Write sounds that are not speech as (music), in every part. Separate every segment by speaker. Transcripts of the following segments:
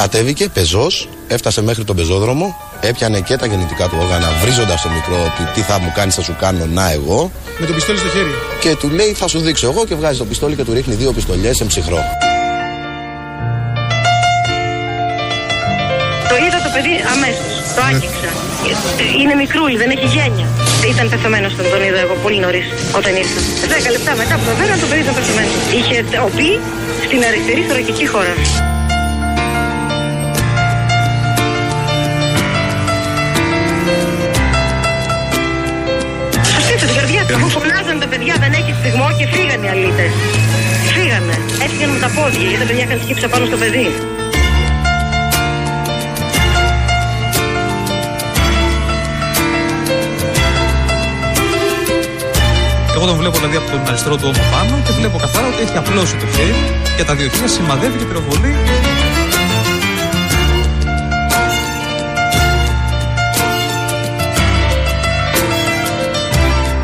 Speaker 1: Κατέβηκε πεζός, έφτασε μέχρι τον πεζόδρομο, έπιανε και τα γεννητικά του όργανα, βρίζοντας το μικρό ότι τι θα μου κάνεις, θα σου κάνω, να εγώ.
Speaker 2: Με το πιστόλι στο χέρι.
Speaker 1: Και του λέει, θα σου δείξω εγώ και βγάζει το πιστόλι και του ρίχνει δύο πιστολιές σε ψυχρό.
Speaker 3: Το είδα το παιδί αμέσως. Το άγγιξα. Είναι μικρούλι, δεν έχει γένεια. Ήταν πεθαμένος τον, τον είδα εγώ πολύ νωρίς όταν ήρθα. Δέκα λεπτά μετά από το πέρα το παιδί ήταν πεθαμένος. Είχε οπεί στην αριστερή θωρακική χώρα. Σκέφτε την καρδιά του. Αφού φωνάζαν τα παιδιά δεν έχει στιγμό και φύγανε οι αλήτες. Φύγανε. Έφυγαν με τα πόδια γιατί τα παιδιά είχαν σκύψει πάνω στο παιδί.
Speaker 4: Εγώ τον βλέπω δηλαδή από τον αριστερό του ώμο πάνω και βλέπω καθαρά ότι έχει απλώσει το χέρι και τα δύο χέρια σημαδεύει και πυροβολεί.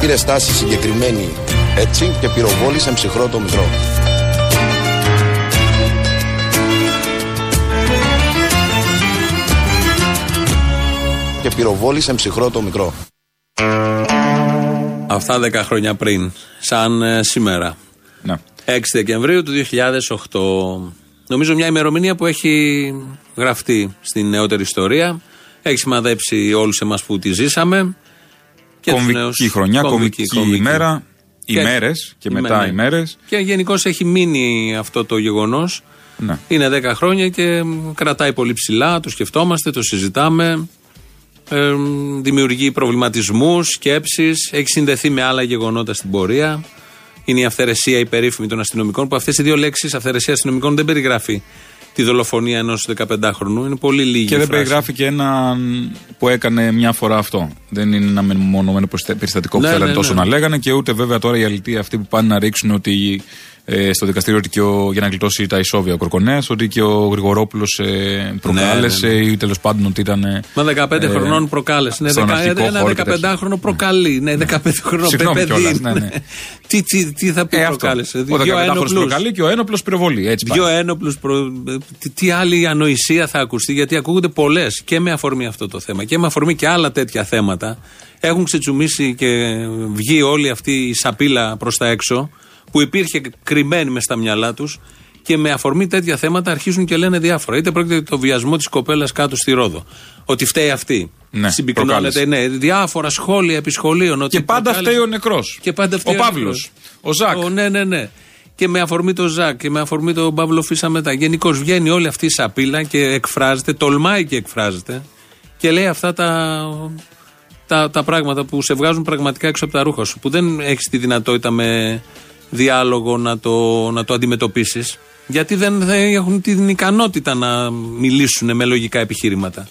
Speaker 1: Πήρε στάση συγκεκριμένη έτσι και πυροβόλησε ψυχρό το μικρό. Και πυροβόλησε ψυχρό το μικρό.
Speaker 5: Αυτά 10 χρόνια πριν, σαν ε, σήμερα.
Speaker 6: Ναι.
Speaker 5: 6 Δεκεμβρίου του 2008. Νομίζω μια ημερομηνία που έχει γραφτεί στην νεότερη ιστορία. Έχει σημαδέψει όλους εμάς που τη ζήσαμε. Και τους
Speaker 6: Κομβική
Speaker 5: νέους.
Speaker 6: χρονιά, κομβική, ημέρα,
Speaker 5: Και-
Speaker 6: ημέρες και
Speaker 5: ημέ-
Speaker 6: μετά
Speaker 5: ναι.
Speaker 6: ημέρες.
Speaker 5: Και γενικώς έχει μείνει αυτό το γεγονός.
Speaker 6: Ναι.
Speaker 5: Είναι 10 χρόνια και μ, κρατάει πολύ ψηλά, το σκεφτόμαστε, το συζητάμε. Ε, μ, δημιουργεί προβληματισμούς, σκέψεις. Έχει συνδεθεί με άλλα γεγονότα στην πορεία. Είναι η αυθαιρεσία η περίφημη των αστυνομικών, που αυτές οι δύο λέξεις, αυθαιρεσία αστυνομικών, δεν περιγράφει τη δολοφονία ενός 15χρονου. Είναι πολύ λίγη.
Speaker 6: Και
Speaker 5: η
Speaker 6: δεν
Speaker 5: φράση.
Speaker 6: περιγράφει και έναν που έκανε μια φορά αυτό. Δεν είναι ένα μεμονωμένο περιστατικό που
Speaker 5: Ναι,
Speaker 6: θέλανε
Speaker 5: ναι,
Speaker 6: τόσο
Speaker 5: ναι.
Speaker 6: να λέγανε και ούτε βέβαια τώρα οι αλητοί αυτοί που πάνε να ρίξουν ότι ε, στο δικαστήριο ότι και ο, για να γλιτώσει τα ισόβια ο Κορκονέας, ότι και ο Γρηγορόπουλος ε, προκάλεσε
Speaker 5: Ναι, ναι,
Speaker 6: ή τέλος πάντων ότι ήταν. ε,
Speaker 5: Μα 15
Speaker 6: ε,
Speaker 5: χρονών προκάλεσε. Ναι,
Speaker 6: στον
Speaker 5: δεκα-
Speaker 6: αρχικό
Speaker 5: ένα
Speaker 6: χώρο και τέτοια.
Speaker 5: 15χρονο προκαλεί. Ναι, 15 χρονών
Speaker 6: Συγγνώμη
Speaker 5: παιδί.
Speaker 6: κιόλας, ναι, ναι.
Speaker 5: Τι, τι, τι θα πει
Speaker 6: Ε, αυτό.
Speaker 5: προκάλεσε;
Speaker 6: Ο
Speaker 5: Δύο
Speaker 6: 15χρονο
Speaker 5: ένοπλους.
Speaker 6: προκαλεί και ο ένοπλος πυροβολεί. Έτσι πάει.
Speaker 5: Δύο ένοπλους. Προ... Τι, τι άλλη ανοησία θα ακουστεί, γιατί ακούγονται πολλές και με αφορμή αυτό το θέμα και με αφορμή και άλλα τέτοια θέματα. Έχουν ξετσουμίσει και βγει όλη αυτή η σαπίλα προς τα έξω, που υπήρχε κρυμμένη μες στα μυαλά τους και με αφορμή τέτοια θέματα αρχίζουν και λένε διάφορα. Είτε πρόκειται για το βιασμό της κοπέλας κάτω στη Ρόδο. Ότι φταίει αυτή.
Speaker 6: Ναι,
Speaker 5: Συμπυκνώνεται, ναι, διάφορα σχόλια επί σχολείων. Ότι
Speaker 6: Και πάντα
Speaker 5: προκάλεσε-
Speaker 6: φταίει ο νεκρός.
Speaker 5: και πάντα φταίει
Speaker 6: Ο
Speaker 5: ο
Speaker 6: Παύλος.
Speaker 5: νεκρός.
Speaker 6: Ο Ζακ.
Speaker 5: Ο, ναι, ναι, ναι. Και με αφορμή το Ζακ και με αφορμή τον Παύλο Φίσα μετά. Γενικώ βγαίνει όλη αυτή η σαπίλα και εκφράζεται, τολμάει και εκφράζεται και λέει αυτά τα, τα, τα πράγματα που σε βγάζουν πραγματικά έξω από τα ρούχα σου. Που δεν έχεις τη δυνατότητα με διάλογο να το, να το αντιμετωπίσεις. Γιατί δεν, δεν έχουν την ικανότητα να μιλήσουν με λογικά επιχείρηματα.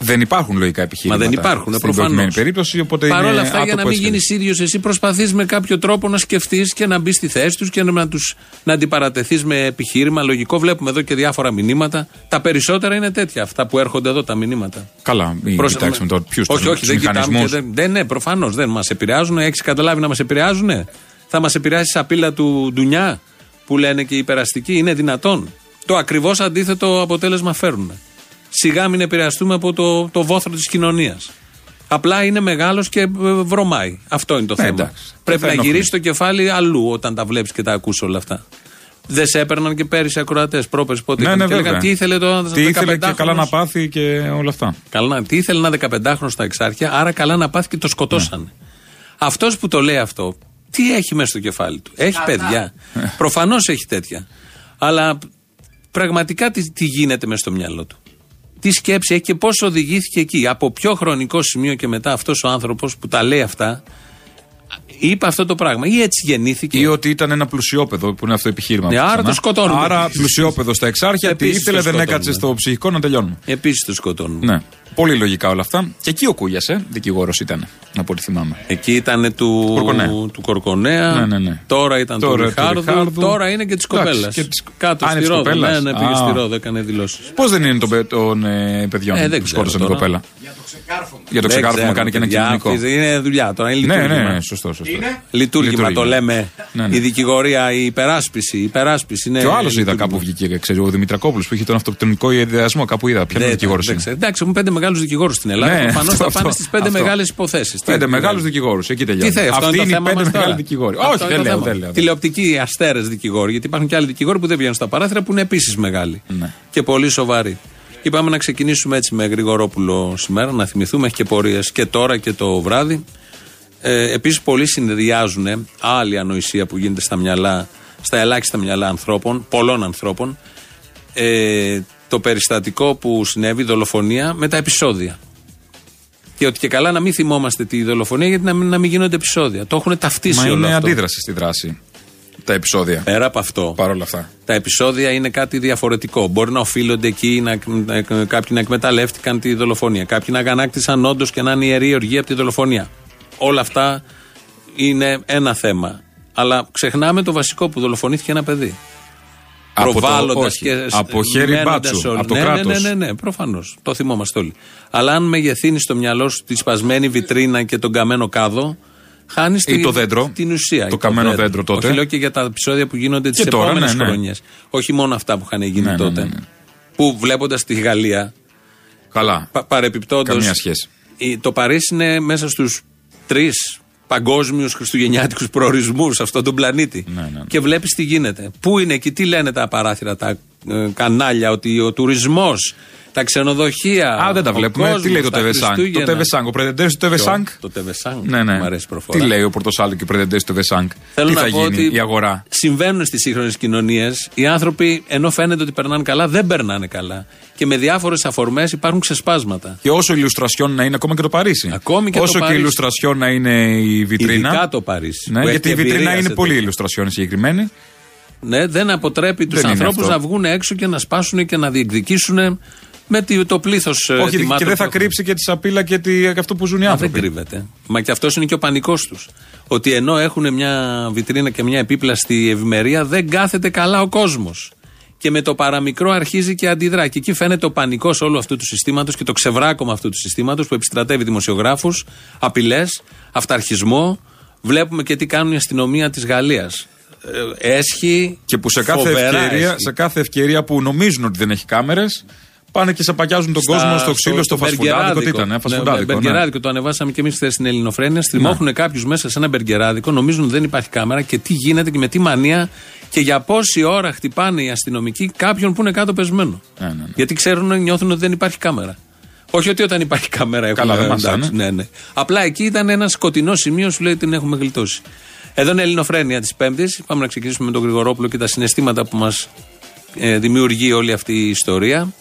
Speaker 6: Δεν υπάρχουν λογικά επιχείρηματα.
Speaker 5: Μα δεν υπάρχουν,
Speaker 6: στην
Speaker 5: προφανώς.
Speaker 6: προκειμένη περίπτωση. Οπότε
Speaker 5: Παρ' όλα
Speaker 6: είναι
Speaker 5: αυτά, για να
Speaker 6: άτομο
Speaker 5: μην γίνεις
Speaker 6: έτσι.
Speaker 5: ίδιος, εσύ προσπαθείς με κάποιο τρόπο να σκεφτείς και να μπεις στη θέση τους και να, τους, να αντιπαρατεθείς με επιχείρημα λογικό. Βλέπουμε εδώ και διάφορα μηνύματα. Τα περισσότερα είναι τέτοια, αυτά που έρχονται εδώ τα μηνύματα.
Speaker 6: Καλά, μην
Speaker 5: Προς-
Speaker 6: κοιτάξουμε τώρα ποιους
Speaker 5: όχι, όχι, δεν κοιτάμε. και Δεν, δεν, ναι, προφανώς δεν μας επηρεάζουν. Έχεις καταλάβει να μας επηρεάζουν. Θα μας επηρεάσει η σαπίλα του Ντουνιά που λένε και οι υπεραστικοί. Είναι δυνατόν. Το ακριβώς αντίθετο αποτέλεσμα φέρνουν. Σιγά μην επηρεαστούμε από το, το βόθρο της κοινωνίας. Απλά είναι μεγάλος και ε, βρωμάει. Αυτό είναι το
Speaker 6: Ναι,
Speaker 5: θέμα.
Speaker 6: εντάξει.
Speaker 5: Πρέπει
Speaker 6: Δεν
Speaker 5: να
Speaker 6: ενοχλεί.
Speaker 5: γυρίσει το κεφάλι αλλού όταν τα βλέπεις και τα ακούς όλα αυτά. Δεν σε έπαιρναν και πέρυσι ακροατές, πρόπε πότε.
Speaker 6: Ναι, ναι,
Speaker 5: και λέγανε,
Speaker 6: βέβαια.
Speaker 5: τι ήθελε το
Speaker 6: Τι ήθελε και
Speaker 5: 15χρονος.
Speaker 6: καλά να πάθει και όλα αυτά.
Speaker 5: Καλά, τι ήθελε ένα 15χρονο στα εξάρχεια, άρα καλά να πάθει και το σκοτώσανε.
Speaker 6: Ναι.
Speaker 5: Αυτός που το λέει αυτό, τι έχει μέσα στο κεφάλι του. Έχει παιδιά. Προφανώς έχει τέτοια. Αλλά πραγματικά τι, τι γίνεται μέσα στο μυαλό του. Τι σκέψη έχει και πώς οδηγήθηκε εκεί. Από ποιο χρονικό σημείο και μετά αυτός ο άνθρωπος που τα λέει αυτά, είπε αυτό το πράγμα. Ή έτσι γεννήθηκε.
Speaker 6: Ή ότι ήταν ένα πλουσιόπεδο που είναι αυτό το επιχείρημα.
Speaker 5: Ναι,
Speaker 6: που
Speaker 5: άρα
Speaker 6: ξανά.
Speaker 5: το σκοτώνουμε.
Speaker 6: Άρα πλουσιόπεδος στα εξάρχεια, τι
Speaker 5: Επίσης
Speaker 6: ήθελε,
Speaker 5: το
Speaker 6: δεν
Speaker 5: σκοτώνουμε.
Speaker 6: έκατσε στο ψυχικό να τελειώνουμε.
Speaker 5: Επίσης το σκοτώνουν.
Speaker 6: Ναι. Πολύ λογικά όλα αυτά. Και εκεί ο Κούγιας, ε, δικηγόρος ήταν, από ό,τι θυμάμαι.
Speaker 5: Εκεί ήταν του
Speaker 6: Κορκονέα.
Speaker 5: του Κορκονέα.
Speaker 6: Ναι, ναι, ναι.
Speaker 5: Τώρα ήταν
Speaker 6: Τώρα
Speaker 5: του
Speaker 6: του
Speaker 5: Ριχάρδου.
Speaker 6: Ριχάρδου.
Speaker 5: Τώρα είναι και της
Speaker 6: Εντάξει,
Speaker 5: κοπέλας.
Speaker 6: και της-
Speaker 5: Κάτω
Speaker 6: Α, είναι
Speaker 5: στη
Speaker 6: της
Speaker 5: Ρόδο.
Speaker 6: κοπέλας.
Speaker 5: Ναι, ναι, πήγε
Speaker 6: Α.
Speaker 5: στη Ρόδο, έκανε δηλώσεις.
Speaker 6: Πώς δεν είναι των, παι- των ε, παιδιών
Speaker 5: Ε, δεν
Speaker 6: που
Speaker 5: ξέρω
Speaker 6: σκότωσαν την
Speaker 5: τώρα.
Speaker 6: κοπέλα; Για το ξεκάρφωμα κάνει και ένα κοινωνικό.
Speaker 5: Είναι δουλειά τώρα. Είναι
Speaker 6: Ναι,
Speaker 5: λειτουργήμα.
Speaker 6: ναι, σωστά. σωστό. σωστό.
Speaker 5: Λειτουργήμα το λέμε.
Speaker 6: Ναι, ναι.
Speaker 5: Η δικηγορία, η υπεράσπιση. Η υπεράσπιση είναι
Speaker 6: Και ο άλλος είδα
Speaker 5: λειτουργήμα.
Speaker 6: κάπου βγήκε, ξέρω, ο Δημητρακόπουλος που είχε τον αυτοκτονικό ιδεασμό. Κάπου είδα. Ποιο
Speaker 5: Δεν-
Speaker 6: δικηγόρος
Speaker 5: δεν
Speaker 6: είναι.
Speaker 5: ξέρω. Εντάξει, έχουμε πέντε μεγάλους δικηγόρους στην Ελλάδα.
Speaker 6: Ναι,
Speaker 5: Προφανώς
Speaker 6: αυτό,
Speaker 5: θα πάνε
Speaker 6: αυτό,
Speaker 5: στις πέντε
Speaker 6: αυτό.
Speaker 5: μεγάλες υποθέσεις.
Speaker 6: Πέντε μεγάλους δικηγόρους. Εκεί τελειώνει.
Speaker 5: Τι θέλει, αυτό
Speaker 6: Αυτοί
Speaker 5: είναι το
Speaker 6: είναι οι
Speaker 5: θέμα
Speaker 6: πέντε
Speaker 5: μας τώρα.
Speaker 6: μεγάλοι δικηγόροι.
Speaker 5: Αυτό
Speaker 6: Όχι,
Speaker 5: είναι
Speaker 6: δεν
Speaker 5: το
Speaker 6: λέω.
Speaker 5: θέμα.
Speaker 6: δεν λέω.
Speaker 5: Τηλεοπτικοί αστέρες δικηγόροι, γιατί υπάρχουν και άλλοι δικηγόροι που δεν βγαίνουν στα παράθυρα που είναι επίσης μεγάλοι.
Speaker 6: Ναι.
Speaker 5: Και πολύ σοβαροί. Και πάμε να ξεκινήσουμε έτσι με Γρηγορόπουλο σήμερα, να θυμηθούμε, έχει και πορείες και τώρα και το βράδυ. Ε, Επίσης, πολλοί συνδυάζουν άλλη ανοησία που γίνεται στα μυαλά, στα ελάχιστα μυαλά ανθρώπων, πολλών ανθρώπων, ε, το περιστατικό που συνέβη, η δολοφονία, με τα επεισόδια. Και ότι και καλά να μην θυμόμαστε τη δολοφονία, γιατί να μην, να μην γίνονται επεισόδια. Το έχουν ταυτίσει
Speaker 6: Μα
Speaker 5: όλο
Speaker 6: είναι
Speaker 5: αυτό.
Speaker 6: αντίδραση στη δράση. Τα επεισόδια.
Speaker 5: Πέρα από αυτό,
Speaker 6: Παρ' όλα αυτά.
Speaker 5: τα επεισόδια είναι κάτι διαφορετικό. Μπορεί να οφείλονται εκεί, να, να- κάποιοι να εκμεταλλεύτηκαν τη δολοφονία. Κάποιοι να αγανάκτησαν όντως και να είναι ιερή οργή από τη δολοφονία. Όλα αυτά είναι ένα θέμα. Αλλά ξεχνάμε το βασικό που δολοφονήθηκε ένα παιδί.
Speaker 6: Από το-
Speaker 5: Προβάλλοντας
Speaker 6: όχι.
Speaker 5: και
Speaker 6: Από χέρι
Speaker 5: μένοντας
Speaker 6: μπάτσου,
Speaker 5: όλοι.
Speaker 6: από το
Speaker 5: ναι,
Speaker 6: κράτος.
Speaker 5: Ναι, ναι, ναι, ναι προφανώς. Το θυμόμαστε όλοι. Αλλά αν μεγεθύνεις στο μυαλό σου τη σπασμένη βιτρίνα και τον καμένο κάδο, χάνεις
Speaker 6: Ή το δέντρο.
Speaker 5: την ουσία.
Speaker 6: Το
Speaker 5: Ή
Speaker 6: καμένο δέντρο τότε.
Speaker 5: Όχι, λέω και για τα επεισόδια που γίνονται τις
Speaker 6: Και τώρα,
Speaker 5: επόμενες
Speaker 6: ναι, ναι.
Speaker 5: χρονιές. Όχι μόνο αυτά που είχαν γίνει
Speaker 6: Ναι, ναι,
Speaker 5: τότε.
Speaker 6: ναι, ναι.
Speaker 5: Που βλέποντας τη Γαλλία,
Speaker 6: Καλά.
Speaker 5: πα, παρεπιπτόντως.
Speaker 6: Καμία σχέση.
Speaker 5: Το Παρίσι είναι μέσα στους τρεις παγκόσμιους χριστουγεννιάτικους προορισμούς σε αυτόν τον πλανήτη.
Speaker 6: Ναι, ναι, ναι.
Speaker 5: Και βλέπεις τι γίνεται. Πού είναι εκεί, τι λένε τα παράθυρα, τα ε, κανάλια, ότι ο τουρισμός, τα ξενοδοχεία.
Speaker 6: Α, δεν τα
Speaker 5: ο
Speaker 6: βλέπουμε.
Speaker 5: κόσμος,
Speaker 6: Τι λέει το
Speaker 5: τα
Speaker 6: Τεβεσάνκ; Το
Speaker 5: Χριστούγεννα.
Speaker 6: Τεβεσάνκ. Ο πρεδεντέ του Τεβεσάνκ;
Speaker 5: Ποιο; Το Τεβεσάνκ.
Speaker 6: Ναι, ναι.
Speaker 5: Μου αρέσει η προφορά.
Speaker 6: Τι λέει ο Πορτοσάλτο και ο πρεδεντέ του Τεβεσάνκ;
Speaker 5: Θέλω
Speaker 6: Τι
Speaker 5: να
Speaker 6: θα
Speaker 5: πω
Speaker 6: γίνει
Speaker 5: ότι
Speaker 6: η αγορά;
Speaker 5: Συμβαίνουν στις σύγχρονες κοινωνίες. Οι άνθρωποι, ενώ φαίνεται ότι περνάνε καλά, δεν περνάνε καλά. Και με διάφορες αφορμές υπάρχουν ξεσπάσματα.
Speaker 6: Και όσο ηλουστρασιόν να είναι ακόμα και το Παρίσι.
Speaker 5: Ακόμη και το
Speaker 6: όσο και
Speaker 5: Παρίσι.
Speaker 6: ηλουστρασιόν να είναι η βιτρίνα.
Speaker 5: Ειδικά το Παρίσι.
Speaker 6: Ναι,
Speaker 5: που
Speaker 6: γιατί η
Speaker 5: έχει
Speaker 6: βιτρίνα
Speaker 5: εμπειρία
Speaker 6: είναι
Speaker 5: σε
Speaker 6: πολύ
Speaker 5: τέτοια.
Speaker 6: ηλουστρασιόν συγκεκριμένη.
Speaker 5: Ναι, δεν αποτρέπει τους
Speaker 6: Δεν είναι
Speaker 5: ανθρώπους
Speaker 6: αυτό.
Speaker 5: να βγουν έξω και να σπάσουν και να διεκδικήσουν με τη- το πλήθος
Speaker 6: Όχι, και δεν θα κρύψει και τη σαπίλα και, τη, και αυτό που ζουν οι
Speaker 5: Μα δεν
Speaker 6: άνθρωποι.
Speaker 5: κρύβεται. Μα και αυτός είναι και ο πανικός τους. Ότι ενώ έχουν μια βιτρίνα και μια επίπλαστη ευημερία, δεν κάθεται καλά ο κόσμος. Και με το παραμικρό αρχίζει και αντιδρά. Και εκεί φαίνεται ο πανικός όλου αυτού του συστήματος και το ξεβράκωμα αυτού του συστήματος που επιστρατεύει δημοσιογράφους, απειλές, αυταρχισμό. Βλέπουμε και τι κάνουν η αστυνομία της Γαλλίας. Έσχη.
Speaker 6: Και που σε κάθε,
Speaker 5: φοβερά
Speaker 6: ευκαιρία,
Speaker 5: έσχη.
Speaker 6: σε κάθε ευκαιρία που νομίζουν ότι δεν έχει κάμερες, πάνε και σαπακιάζουν τον
Speaker 5: Στα-
Speaker 6: κόσμο στο ξύλο, στο, φασφουντάδικο. Τι ήταν, ε, φασφουντάδικο.
Speaker 5: Ναι,
Speaker 6: ναι.
Speaker 5: μπεργκεράδικο το ανεβάσαμε και εμείς χθες στην Ελληνοφρένεια. Στριμώχνουν κάποιους μέσα σε ένα μπεργκεράδικο, νομίζουν ότι δεν υπάρχει κάμερα και τι γίνεται και με τι μανία και για πόση ώρα χτυπάνε οι αστυνομικοί κάποιον που είναι κάτω πεσμένο.
Speaker 6: Ναι, ναι, ναι.
Speaker 5: Γιατί ξέρουν, νιώθουν ότι δεν υπάρχει κάμερα. Όχι ότι όταν υπάρχει κάμερα έχουμε
Speaker 6: Καλά, δεν μας
Speaker 5: εντάξει,
Speaker 6: άνε.
Speaker 5: ναι, ναι. Απλά εκεί ήταν ένα σκοτεινό σημείο, σου λέει την έχουμε γλιτώσει. Εδώ είναι η Ελληνοφρένεια της Πέμπτης. Πάμε να ξεκινήσουμε με τον Γρηγορόπουλο και τα συναισθήματα που μας ε, δημιουργεί όλη αυτή η ιστορία.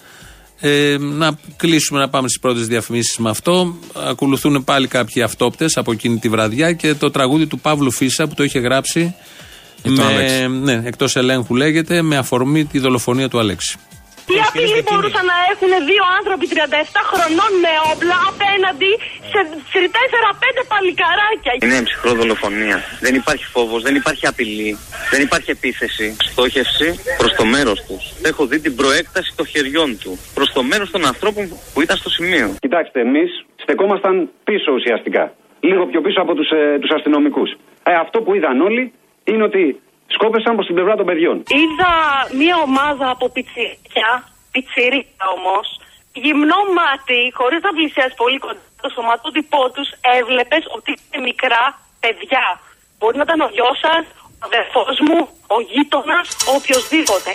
Speaker 5: Ε, να κλείσουμε να πάμε στις πρώτες διαφημίσεις με αυτό. Ακολουθούν πάλι κάποιοι αυτόπτες από εκείνη τη βραδιά και το τραγούδι του Παύλου Φίσα που το είχε γράψει.
Speaker 6: Για τον Αλέξη.
Speaker 5: ναι, εκτός ελέγχου λέγεται, με αφορμή τη δολοφονία του Αλέξη.
Speaker 3: Τι απειλή μπορούσαν να έχουν δύο άνθρωποι 37 χρονών με όπλα απέναντι σε, σε 4-5 παλικαράκια;
Speaker 2: Είναι ψυχρό δολοφονία. Δεν υπάρχει φόβος, δεν υπάρχει απειλή, δεν υπάρχει επίθεση. Στόχευση προς το μέρος τους. Έχω δει την προέκταση των χεριών του προς το μέρος των ανθρώπων που ήταν στο σημείο.
Speaker 7: Κοιτάξτε, εμείς στεκόμασταν πίσω ουσιαστικά. Λίγο πιο πίσω από τους ε, τους αστυνομικούς. Ε, αυτό που είδαν όλοι είναι ότι σκόπεσαν προς την πλευρά των παιδιών.
Speaker 3: Είδα μία ομάδα από πιτσιρίκια, πιτσιρίκια όμως, γυμνό μάτι, χωρίς να πλησιάσει πολύ κοντά το σωματότυπό τους, έβλεπες ότι είναι μικρά παιδιά. Μπορεί να ήταν ο γιος σας, ο αδερφός μου, ο γείτονας, ο οποιοδήποτε.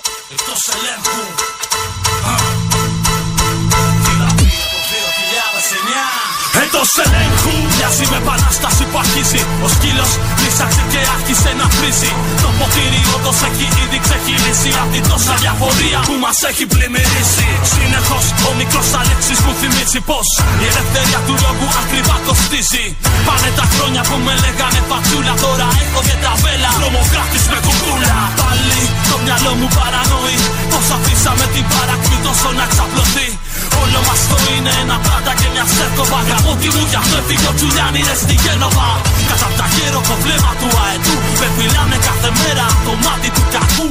Speaker 8: Έτος ελέγχου μοιάζει με επανάσταση που αρχίζει. Ο σκύλος λύσαξε και άρχισε να βρίζει Το ποτήρι όντως έχει ήδη ξεχυλήσει Απ' την τόσα διαφορία που μας έχει πλημμυρίσει. Συνεχώς ο μικρός Αλέξης μου θυμίζει πως Η ελευθερία του λόγου ακριβά κοστίζει. Πάνε τα χρόνια που με λέγανε πατσούλα Τώρα έχω και ταβέλα Τρομοκράτης με κουκούλα. Πάλι το μυαλό μου παρανοεί. Πως αφήσαμε την παρακμή τόσο να ξαπλωθεί Όλο μας το είναι ένα πράτα και μια ψεύκοπα. Γαμώ τη μου αυτό έφυγε ο Τζουλιάνι ρε στη Γένοβα. Κατά τα γέροχο βλέμμα του αετού με φυλάνε κάθε μέρα το μάτι του κακού.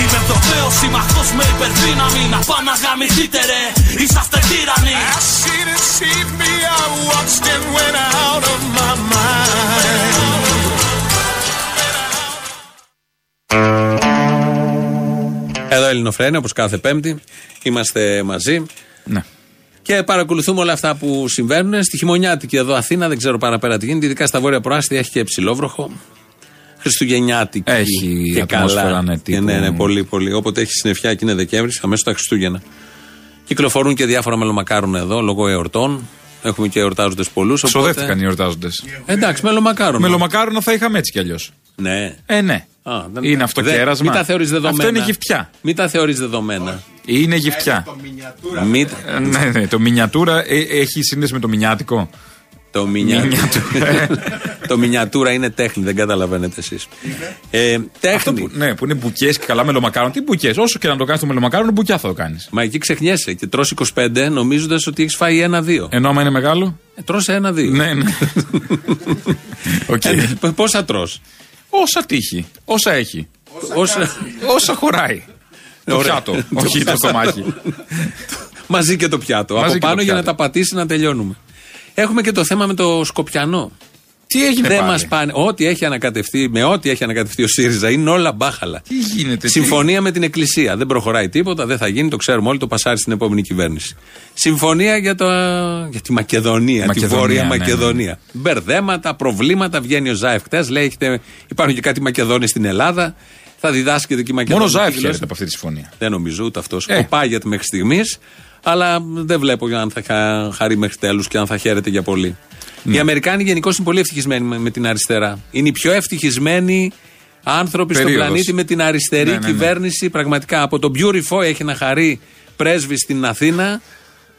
Speaker 8: Είμαι Ευρωπαίος συμμαχό με υπερδύναμη. Να πάω να γαμηθείτε ρε, είσαστε τύρανοι. Εδώ
Speaker 5: Ελληνοφρένια, όπως κάθε πέμπτη, είμαστε μαζί.
Speaker 6: Ναι.
Speaker 5: Και παρακολουθούμε όλα αυτά που συμβαίνουν. Στη χειμωνιάτικη εδώ Αθήνα, δεν ξέρω παραπέρα τι γίνεται. Ειδικά στα βόρεια προάστια έχει και ψηλόβροχο. Χριστουγεννιάτικη.
Speaker 6: Έχει
Speaker 5: και
Speaker 6: ατμόσφαιρα,
Speaker 5: καλά.
Speaker 6: ναι,
Speaker 5: Και
Speaker 6: τύπου-
Speaker 5: ναι, ναι, πολύ, πολύ. Όποτε έχει συννεφιά και είναι Δεκέμβρη, αμέσως τα Χριστούγεννα. Κυκλοφορούν και διάφορα μελομακάρονα εδώ λόγω εορτών. Έχουμε και εορτάζοντες πολλούς.
Speaker 6: Ξοδεύτηκαν οι εορτάζοντες.
Speaker 5: Εντάξει, μελομακάρονα.
Speaker 6: Μελομακάρονα θα είχαμε έτσι κι αλλιώς.
Speaker 5: Ναι.
Speaker 6: Ε, ναι.
Speaker 5: Α, δεν-
Speaker 6: Είναι αυτό
Speaker 5: δεν-
Speaker 6: κέρασμα.
Speaker 5: Μην τα θεωρείς δεδομένα.
Speaker 6: Αυτό είναι γυφτιά.
Speaker 5: Μην τα θεωρείς δεδομένα.
Speaker 6: Είναι γυφτιά.
Speaker 5: Μην...
Speaker 6: Ε, ναι, ναι. Το μινιατούρα ε, έχει σύνδεση με το μινιάτικο.
Speaker 5: Το, μινια...
Speaker 6: Μινιατούρα. (laughs)
Speaker 5: το μινιατούρα είναι τέχνη, δεν καταλαβαίνετε εσείς. Ε, τέχνη.
Speaker 6: Αυτό που, ναι, που είναι μπουκές και καλά μελομακάρον. Τι μπουκές. Όσο και να το κάνεις το μελομακάρον, μπουκιά θα το κάνεις.
Speaker 5: Μα εκεί ξεχνιέσαι και τρως 25 νομίζοντας ότι έχεις φάει ένα-δύο.
Speaker 6: Ενώ άμα είναι μεγάλο;
Speaker 5: Ε, τρως ένα-δύο.
Speaker 6: Ναι, ναι. (laughs) Οκ.
Speaker 5: Ε, π- πόσα τρως;
Speaker 6: Όσα τύχει. Όσα έχει.
Speaker 5: Όσα...
Speaker 6: Όσα χωράει. (laughs) Το
Speaker 5: Ωραία.
Speaker 6: πιάτο. Όχι το στομάχι. (laughs)
Speaker 5: Μαζί και το πιάτο.
Speaker 6: Μαζί
Speaker 5: από
Speaker 6: και το
Speaker 5: πάνω για να
Speaker 6: πιάτο.
Speaker 5: τα πατήσει να τελειώνουμε. Έχουμε και το θέμα με το Σκοπιανό.
Speaker 6: Τι έγινε
Speaker 5: Δεν
Speaker 6: πάλι.
Speaker 5: μας πάνε; Ό,τι έχει ανακατευτεί, με ό,τι έχει ανακατευτεί ο ΣΥΡΙΖΑ είναι όλα μπάχαλα.
Speaker 6: Τι γίνεται. τι-
Speaker 5: Συμφωνία με την Εκκλησία. Δεν προχωράει τίποτα, δεν θα γίνει, το ξέρουμε όλοι, το πασάρει στην επόμενη κυβέρνηση. Συμφωνία για, το, για τη Μακεδονία,
Speaker 6: Μακεδονία,
Speaker 5: τη Βόρεια
Speaker 6: ναι, ναι.
Speaker 5: Μακεδονία. Μπερδέματα, προβλήματα. Βγαίνει ο Ζάεφ χτες, λέει: έχετε, Υπάρχουν και κάτι Μακεδόνοι στην Ελλάδα. Θα διδάσκεται και η Μακεδονία.
Speaker 6: Μόνο Ζάεφ χαίρεται από αυτή τη συμφωνία.
Speaker 5: Δεν νομίζω ούτε αυτός.
Speaker 6: Ε.
Speaker 5: Ε. Πάγεται μέχρι στιγμής. Αλλά δεν βλέπω αν θα χα- χαρεί μέχρι τέλους και αν θα χαίρεται για πολύ.
Speaker 6: Ναι.
Speaker 5: Οι Αμερικάνοι γενικώ είναι πολύ ευτυχισμένοι με, με την αριστερά. Είναι οι πιο ευτυχισμένοι άνθρωποι στον
Speaker 6: Περίοδος.
Speaker 5: πλανήτη με την αριστερή
Speaker 6: Ναι, ναι, ναι.
Speaker 5: κυβέρνηση. Πραγματικά από τον Beautiful έχει να χαρεί πρέσβη στην Αθήνα.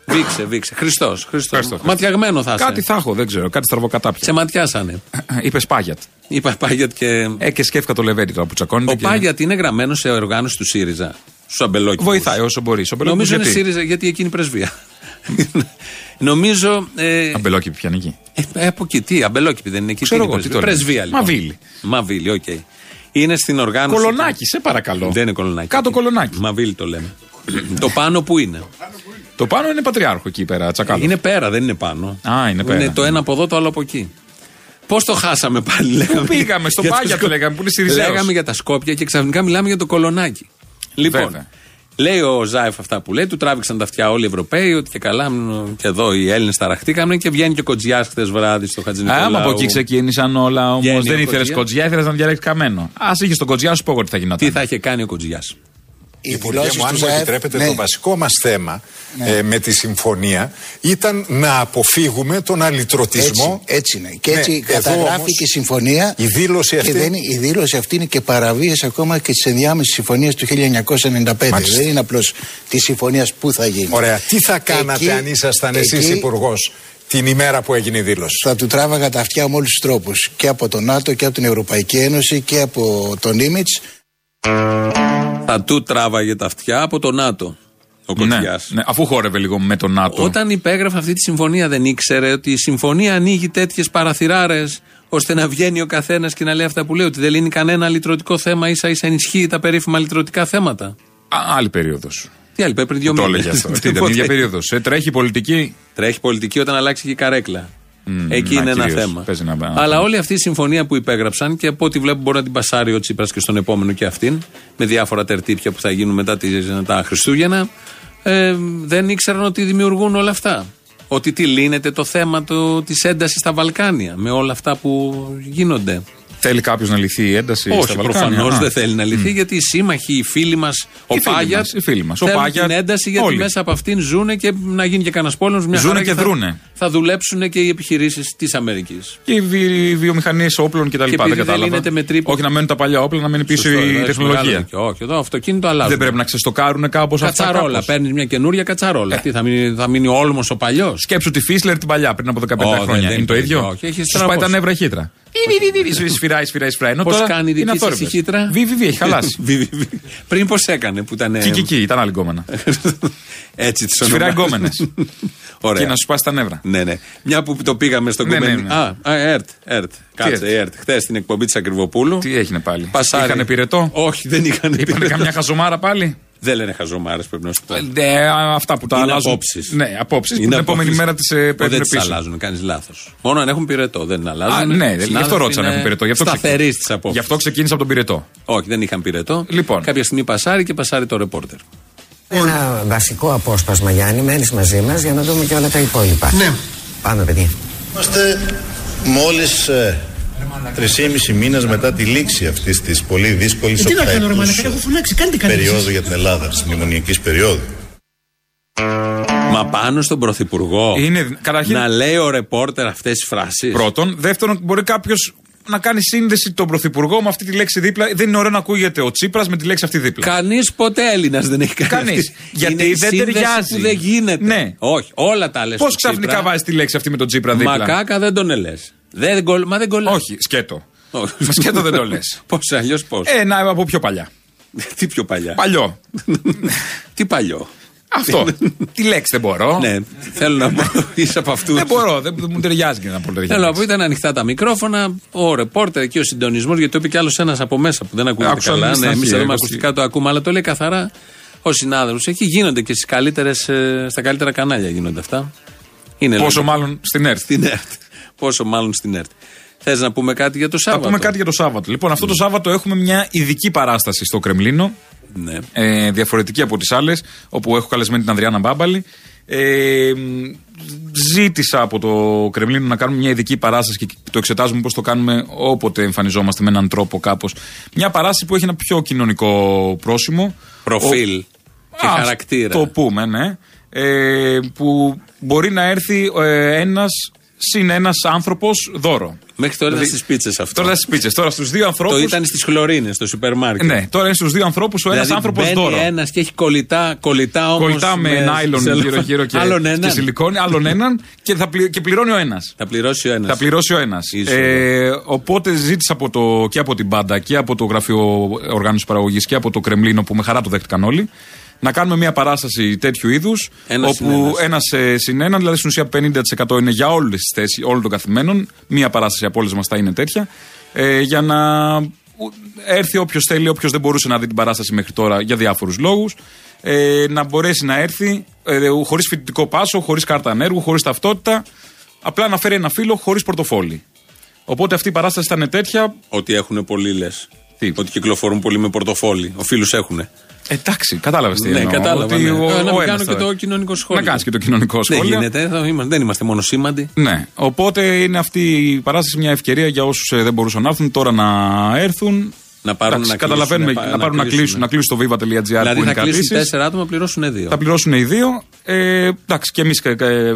Speaker 5: Βήξε, βήξε. Χριστός. Χριστός.
Speaker 6: Ευχαριστώ.
Speaker 5: Ματιαγμένο θα είσαι.
Speaker 6: Κάτι θα έχω, δεν ξέρω. Κάτι στραβοκατάπια.
Speaker 5: Σε ματιάσανε. (clears throat)
Speaker 6: Είπες Πάιατ.
Speaker 5: Είπα Πάιατ και.
Speaker 6: Ε, και σκέφτηκα το λεβέντι τώρα που τσακώνεται.
Speaker 5: Ο
Speaker 6: και-
Speaker 5: Πάιατ είναι γραμμένος σε οργάνωση του ΣΥΡΙΖΑ. Στους Αμπελόκηπους.
Speaker 6: Βοηθάει όσο μπορεί. Ο Μπελόκηπος
Speaker 5: Νομίζω είναι
Speaker 6: γιατί;
Speaker 5: ΣΥΡΙΖΑ γιατί εκείνη η πρεσβεία. (laughs) Νομίζω. Ε,
Speaker 6: Αμπελόκηποι πιάνει εκεί.
Speaker 5: ε, από εκεί, τι, Αμπελόκηποι δεν είναι εκεί.
Speaker 6: Ξέρω
Speaker 5: τι είναι
Speaker 6: εγώ,
Speaker 5: η
Speaker 6: τι το
Speaker 5: πρεσβεία.
Speaker 6: λένε.
Speaker 5: πρεσβεία λοιπόν.
Speaker 6: Μαβίλη.
Speaker 5: Μαβίλη, οκ. Είναι στην οργάνωση.
Speaker 6: Κολονάκι, σε παρακαλώ.
Speaker 5: Δεν είναι Κολωνάκι.
Speaker 6: Κάτω Κολωνάκι.
Speaker 5: Μαβίλη το λέμε. το πάνω που είναι.
Speaker 6: Το πάνω είναι πατριάρχο εκεί πέρα, τσακάλο.
Speaker 5: Είναι πέρα, δεν είναι πάνω.
Speaker 6: Α, είναι πέρα.
Speaker 5: Είναι το ένα από εδώ, το άλλο από εκεί. Πώς το χάσαμε πάλι, λέγαμε.
Speaker 6: πήγαμε, στο
Speaker 5: για τα
Speaker 6: Πάγια το
Speaker 5: Σκο-
Speaker 6: λέγαμε, που είναι Σιριζέος.
Speaker 5: Λέγαμε για τα Σκόπια και ξαφνικά μιλάμε για το κολονάκι. Λοιπόν,
Speaker 6: Βέβαια.
Speaker 5: Λέει ο Ζάεφ αυτά που λέει, του τράβηξαν τα αυτιά όλοι οι Ευρωπαίοι, ότι και καλά, μ, και εδώ οι Έλληνες ταραχτήκαμε και βγαίνει και ο Κοτζιάς χθες βράδυ στο Χατζη
Speaker 6: Άμα από εκεί ξεκίνησαν όλα όμως.
Speaker 5: Βγαίνει
Speaker 6: Δεν
Speaker 5: ο
Speaker 6: ήθελες
Speaker 5: Κοτζιάς.
Speaker 6: κοτζιά, ήθελες να διαλέξεις καμένο. Α είχε τον κοτζιά, σου πω εγώ τι θα γινόταν.
Speaker 5: Τι θα είχε κάνει ο Κοτζιάς.
Speaker 9: Οι
Speaker 10: Υπουργέ
Speaker 9: δηλώσεις
Speaker 10: μου, αν
Speaker 9: του
Speaker 10: μου
Speaker 9: ΖΑΕΦ,
Speaker 10: επιτρέπετε,
Speaker 9: ναι.
Speaker 10: το βασικό μας θέμα ε, με τη συμφωνία ήταν να αποφύγουμε τον αλυτρωτισμό.
Speaker 9: Έτσι, έτσι είναι. Και
Speaker 10: Ναι,
Speaker 9: έτσι
Speaker 10: εδώ
Speaker 9: καταγράφει
Speaker 10: όμως
Speaker 9: και η συμφωνία.
Speaker 10: η δήλωση αυτή-
Speaker 9: Και δεν, είναι- η δήλωση αυτή είναι και παραβίαση ακόμα και της ενδιάμεσης συμφωνίας του 1995.
Speaker 10: Μάλιστα.
Speaker 9: Δεν είναι απλώς της συμφωνίας που θα γίνει.
Speaker 10: Ωραία. Τι θα κάνατε
Speaker 9: Εκεί-
Speaker 10: αν ήσασταν εσείς
Speaker 9: εκεί
Speaker 10: υπουργός την ημέρα που έγινε η δήλωση;
Speaker 9: Θα του τράβαγα τα αυτιά με όλους τους τρόπους. Και από τον ΝΑΤΟ και από την Ευρωπαϊκή Ένωση και από τον Ήμιτς.
Speaker 5: Θα του τράβαγε τα αυτιά από το ΝΑΤΟ. Ο
Speaker 6: Ναι,
Speaker 5: Κοτζιά.
Speaker 6: ναι, αφού χόρευε λίγο με τον ΝΑΤΟ.
Speaker 5: Όταν υπέγραφε αυτή τη συμφωνία, δεν ήξερε ότι η συμφωνία ανοίγει τέτοιες παραθυράρες ώστε να βγαίνει ο καθένας και να λέει αυτά που λέει, ότι δεν λύνει κανένα λυτρωτικό θέμα, ίσα ίσα ενισχύει τα περίφημα λυτρωτικά θέματα.
Speaker 6: Α, άλλη περίοδος.
Speaker 5: Τι άλλη, πριν δύο
Speaker 6: Το
Speaker 5: μήνες.
Speaker 6: έλεγε αυτό. (laughs) Τι ήταν,
Speaker 5: Οπότε-
Speaker 6: η ίδια περίοδος. Τρέχει η πολιτική;
Speaker 5: Τρέχει πολιτική όταν αλλάξει και η καρέκλα.
Speaker 6: Μμ,
Speaker 5: Εκεί
Speaker 6: να,
Speaker 5: είναι ένα
Speaker 6: κυρίως.
Speaker 5: θέμα.
Speaker 6: Παίζει ένα- ένα
Speaker 5: Αλλά
Speaker 6: θέμα.
Speaker 5: όλη αυτή η συμφωνία που υπέγραψαν και από ό,τι βλέπω μπορεί να την πασάρει ο Τσίπρας και στον επόμενο και αυτήν, με διάφορα τερτύπια που θα γίνουν μετά τις- τα Χριστούγεννα, ε, δεν ήξεραν ότι δημιουργούν όλα αυτά. Ότι τι λύνεται το θέμα της έντασης στα Βαλκάνια με όλα αυτά που γίνονται.
Speaker 6: Θέλει κάποιος να λυθεί η ένταση
Speaker 5: Όχι,
Speaker 6: στα Βαλκάνια;
Speaker 5: προφανώς
Speaker 6: Α.
Speaker 5: δεν θέλει να λυθεί, γιατί οι σύμμαχοι, οι φίλοι μας, ο
Speaker 6: Οι φίλοι
Speaker 5: Πάγιατ.
Speaker 6: μας, οι φίλοι μας. Ο
Speaker 5: θέλουν
Speaker 6: Πάγιατ,
Speaker 5: την ένταση γιατί
Speaker 6: όλοι.
Speaker 5: μέσα από αυτήν ζουν και να γίνει και κανένας πόλεμος. Μια
Speaker 6: Ζουνε
Speaker 5: χαρά
Speaker 6: και
Speaker 5: θα-
Speaker 6: δρούνε.
Speaker 5: Θα δουλέψουν και οι επιχειρήσεις της Αμερικής.
Speaker 6: Και οι βι- βιομηχανίες όπλων κτλ.
Speaker 5: Και
Speaker 6: Δεν
Speaker 5: επειδή δεν
Speaker 6: κατάλαβα.
Speaker 5: λύνεται με τρίπο-
Speaker 6: Όχι να μένουν τα παλιά όπλα, να μένει πίσω η τεχνολογία.
Speaker 5: Όχι, εδώ αυτοκίνητο αλλάζουν.
Speaker 6: Δεν πρέπει να ξεστοκάρουν κάπως αυτά.
Speaker 5: Κατσαρόλα.
Speaker 6: κάπως.
Speaker 5: Παίρνεις μια καινούρια κατσαρόλα. Τι θα μείνει, θα μείνει ο όλμος ο παλιός;
Speaker 6: Σκέψου τη Φίσλερ την παλιά πριν από 15
Speaker 5: Ω, δεν-
Speaker 6: χρόνια.
Speaker 5: δεν
Speaker 6: είναι το
Speaker 5: είναι
Speaker 6: ίδιο;
Speaker 5: όχι, έχει
Speaker 6: Σου πάει
Speaker 5: στραβώσει.
Speaker 6: τα νεύρα χύτρα. Σφυράει, σφυράει, σφυράει. Ενώ
Speaker 5: Πώς
Speaker 6: τώρα
Speaker 5: κάνει η
Speaker 6: είναι
Speaker 5: δική σα η
Speaker 6: αθόρυβες.
Speaker 5: χύτρα;
Speaker 6: Βι, βι, βι, έχει χαλάσει.
Speaker 5: Βι, βι, βι. Πριν πώς έκανε που ήταν.
Speaker 6: Κι, κι, κι, ήταν άλλη γκόμενα. (laughs)
Speaker 5: Έτσι της
Speaker 6: Σφυράει γκόμενε. (laughs)
Speaker 5: Ωραία.
Speaker 6: Και να σου πάσει τα νεύρα.
Speaker 5: Ναι, ναι. Μια που το πήγαμε στον
Speaker 6: Ναι,
Speaker 5: κομμενι.
Speaker 6: ναι, ναι.
Speaker 5: Α, α, ΕΡΤ. ΕΡΤ. Κάτσε,
Speaker 6: ΕΡΤ;
Speaker 5: ΕΡΤ. Χθες στην εκπομπή της Ακριβοπούλου.
Speaker 6: Τι έγινε πάλι;
Speaker 5: Πασάρι.
Speaker 6: Είχανε πυρετό;
Speaker 5: Όχι, δεν είχαν
Speaker 6: Είπανε καμιά χαζομάρα πάλι;
Speaker 5: Δεν λένε χαζομάρες, πρέπει να σου πω.
Speaker 6: Ναι, αυτά που τα
Speaker 5: Είναι
Speaker 6: αλλάζουν.
Speaker 5: απόψεις.
Speaker 6: Ναι, απόψεις.
Speaker 5: Είναι
Speaker 6: Την επόμενη
Speaker 5: απόψεις.
Speaker 6: μέρα τις
Speaker 5: Ω,
Speaker 6: παίρνουν
Speaker 5: Δεν τις
Speaker 6: πίσω.
Speaker 5: αλλάζουν, κάνεις λάθος. Μόνο αν έχουν πυρετό, δεν αλλάζουν.
Speaker 6: Α, ναι, γι' αυτό ρώτησα αν έχουν πυρετό. Γι' αυτό,
Speaker 5: Σταθερής
Speaker 6: ξεκίνησα.
Speaker 5: στι απόψει.
Speaker 6: γι' αυτό ξεκίνησα από τον πυρετό.
Speaker 5: Όχι, δεν είχαν πυρετό.
Speaker 6: Λοιπόν.
Speaker 5: Κάποια στιγμή πασάρει και πασάρει το ρεπόρτερ.
Speaker 11: Ένα βασικό απόσπασμα, Γιάννη, μένεις μαζί μας για να δούμε και όλα τα υπόλοιπα.
Speaker 12: Ναι.
Speaker 11: Πάμε, παιδιά.
Speaker 12: Είμαστε μόλις ε, 3,5 μήνες μετά τη λήξη αυτής της πολύ δύσκολης
Speaker 13: Ε, τι να κάνω, ρε
Speaker 12: οκταετούς,
Speaker 13: Μαλάκα, έχω φωνάξει, κάντε κάτι
Speaker 12: περίοδου
Speaker 13: εσείς.
Speaker 12: για την Ελλάδα, της μνημονιακής περίοδου.
Speaker 5: Μα πάνω στον Πρωθυπουργό.
Speaker 6: Είναι, καταρχήν-
Speaker 5: Να λέει ο ρεπόρτερ αυτές τις φράσεις.
Speaker 6: Πρώτον. Δεύτερον, μπορεί κάποιος να κάνει σύνδεση τον Πρωθυπουργό με αυτή τη λέξη δίπλα. Δεν είναι ωραίο να ακούγεται ο Τσίπρας με τη λέξη αυτή δίπλα.
Speaker 5: Κανείς ποτέ Έλληνας δεν έχει κάνει.
Speaker 6: Κανείς.
Speaker 5: αυτή.
Speaker 6: Γιατί
Speaker 5: Είναι η
Speaker 6: δεν
Speaker 5: σύνδεση
Speaker 6: ταιριάζει.
Speaker 5: Που δεν γίνεται.
Speaker 6: Ναι.
Speaker 5: Όχι, όλα τα λες.
Speaker 6: Πώς ξαφνικά βάζεις τη λέξη αυτή με τον Τσίπρα δίπλα;
Speaker 5: Μακάκα δεν τον ελες. Δεν, γκολ- μα δεν κολλάει.
Speaker 6: Όχι, σκέτο.
Speaker 5: Όχι.
Speaker 6: Με σκέτο δεν το λες. (laughs)
Speaker 5: Πώς αλλιώς πώς;
Speaker 6: Ε, να από πιο παλιά. (laughs)
Speaker 5: Τι πιο παλιά;
Speaker 6: Παλιό. (laughs)
Speaker 5: Τι παλιό;
Speaker 6: Αυτό. τη λέξη δεν μπορώ.
Speaker 5: Ναι, θέλω να πω. Είσαι από αυτούς.
Speaker 6: Δεν μπορώ, δεν δεν μου ταιριάζει και να πω τέτοια
Speaker 5: Θέλω να
Speaker 6: λέξη.
Speaker 5: πω, ήταν ανοιχτά τα μικρόφωνα, ο ρεπόρτερ και ο συντονισμός, γιατί το είπε κι άλλος ένας από μέσα που δεν ακούγεται
Speaker 6: Άκουσα
Speaker 5: καλά.
Speaker 6: λίγο
Speaker 5: Ναι,
Speaker 6: στην
Speaker 5: εμείς
Speaker 6: αρχή,
Speaker 5: εδώ με
Speaker 6: ε,
Speaker 5: ακουστικά το ακούμε, αλλά το λέει καθαρά ο συνάδελφος. Εκεί γίνονται και στις καλύτερες, ε, στα καλύτερα κανάλια γίνονται αυτά. Είναι
Speaker 6: Πόσο
Speaker 5: λόγο.
Speaker 6: μάλλον στην ΕΡΤ.
Speaker 5: Στην ΕΡΤ. Πόσο μάλλον στην ΕΡΤ. Θες να πούμε κάτι για το
Speaker 6: Θα
Speaker 5: Σάββατο;
Speaker 6: πούμε κάτι για το Σάββατο. Λοιπόν, αυτό το Σάββατο έχουμε μια ειδική παράσταση στο Κρεμλίνο.
Speaker 5: Ναι.
Speaker 6: Ε, διαφορετική από τις άλλες, όπου έχω καλεσμένη την Ανδριάνα Μπάμπαλη. Ε, μ, ζήτησα από το Κρεμλίνο να κάνουμε μια ειδική παράσταση και το εξετάζουμε πώς το κάνουμε όποτε εμφανιζόμαστε με έναν τρόπο κάπως. Μια παράσταση που έχει ένα πιο κοινωνικό πρόσημο.
Speaker 5: Προφίλ
Speaker 6: Ο-
Speaker 5: και
Speaker 6: Ας
Speaker 5: χαρακτήρα.
Speaker 6: Το πούμε, ναι. Ε, που μπορεί να έρθει ε, ένας συν ένας άνθρωπος δώρο.
Speaker 5: Μέχρι τώρα ήταν
Speaker 6: Δηλαδή,
Speaker 5: στις πίτσες αυτό.
Speaker 6: Τώρα στις πίτσες. Τώρα στους δύο ανθρώπου.
Speaker 5: Το ήταν στις χλωρίνες στο σούπερ μάρκετ.
Speaker 6: Ναι, τώρα είναι στους δύο ανθρώπους ο ένας
Speaker 5: Δηλαδή
Speaker 6: άνθρωπος
Speaker 5: μπαίνει
Speaker 6: δώρο.
Speaker 5: ένας και έχει κολλητά, κολλητά όμως.
Speaker 6: Κολλητά με νάιλον γύρω-γύρω και,
Speaker 5: Άλλον
Speaker 6: και
Speaker 5: έναν.
Speaker 6: σιλικόνη, άλλον έναν και, θα πλη- και πληρώνει ο ένας.
Speaker 5: Θα πληρώσει ο ένας.
Speaker 6: Θα πληρώσει ο ένας.
Speaker 5: Ίσο,
Speaker 6: Ε, οπότε ζήτησα από το, και από την Μπάντα και από το Γραφείο Οργάνωσης Παραγωγής και από το Κρεμλίνο που με χαρά το δέχτηκαν όλοι να κάνουμε μια παράσταση τέτοιου είδους.
Speaker 5: Ένας συν
Speaker 6: Όπου
Speaker 5: ένας.
Speaker 6: ένας ε, συν έναν, δηλαδή στην ουσία 50% είναι για όλες τις θέσεις όλων των καθημένων. Μια παράσταση από όλες μας θα είναι τέτοια. Ε, για να ου- έρθει όποιος θέλει, όποιος δεν μπορούσε να δει την παράσταση μέχρι τώρα για διάφορους λόγους. Ε, να μπορέσει να έρθει ε, χωρίς φοιτητικό πάσο, χωρίς κάρτα ανέργου, χωρίς ταυτότητα. Απλά να φέρει ένα φίλο χωρίς πορτοφόλι. Οπότε αυτή η παράσταση ήταν τέτοια.
Speaker 5: Ότι έχουν πολλοί λες.
Speaker 6: Τι;
Speaker 5: Ότι κυκλοφορούν πολλοί με πορτοφόλι. Ο φίλου έχουν.
Speaker 6: Εντάξει, κατάλαβες τι
Speaker 5: Ναι,
Speaker 6: εννοώ.
Speaker 5: κατάλαβα.
Speaker 6: Ότι
Speaker 5: ναι.
Speaker 6: ο-
Speaker 5: Ε,
Speaker 6: ο
Speaker 5: να μην
Speaker 6: ένας
Speaker 5: κάνω και
Speaker 6: θα-
Speaker 5: το κοινωνικό σχόλιο.
Speaker 6: Να κάνεις και το κοινωνικό
Speaker 5: Δεν
Speaker 6: σχόλιο.
Speaker 5: γίνεται. εδώ είμαστε- Δεν είμαστε μόνο σήμαντοι.
Speaker 6: Ναι. Οπότε είναι αυτή η παράσταση μια ευκαιρία για όσους δεν μπορούσαν να έρθουν τώρα να έρθουν.
Speaker 5: Να πάρουν
Speaker 6: Εντάξει,
Speaker 5: να
Speaker 6: καταλαβαίνουμε,
Speaker 5: κλείσουν,
Speaker 6: να, πάρουν να κλείσουν, να κλείσουν στο viva.gr
Speaker 5: Δηλαδή
Speaker 6: που είναι
Speaker 5: θα κλείσουν
Speaker 6: κρατήσεις.
Speaker 5: τέσσερα άτομα, πληρώσουν δύο.
Speaker 6: Θα πληρώσουν οι δύο. Ε, εντάξει, και εμείς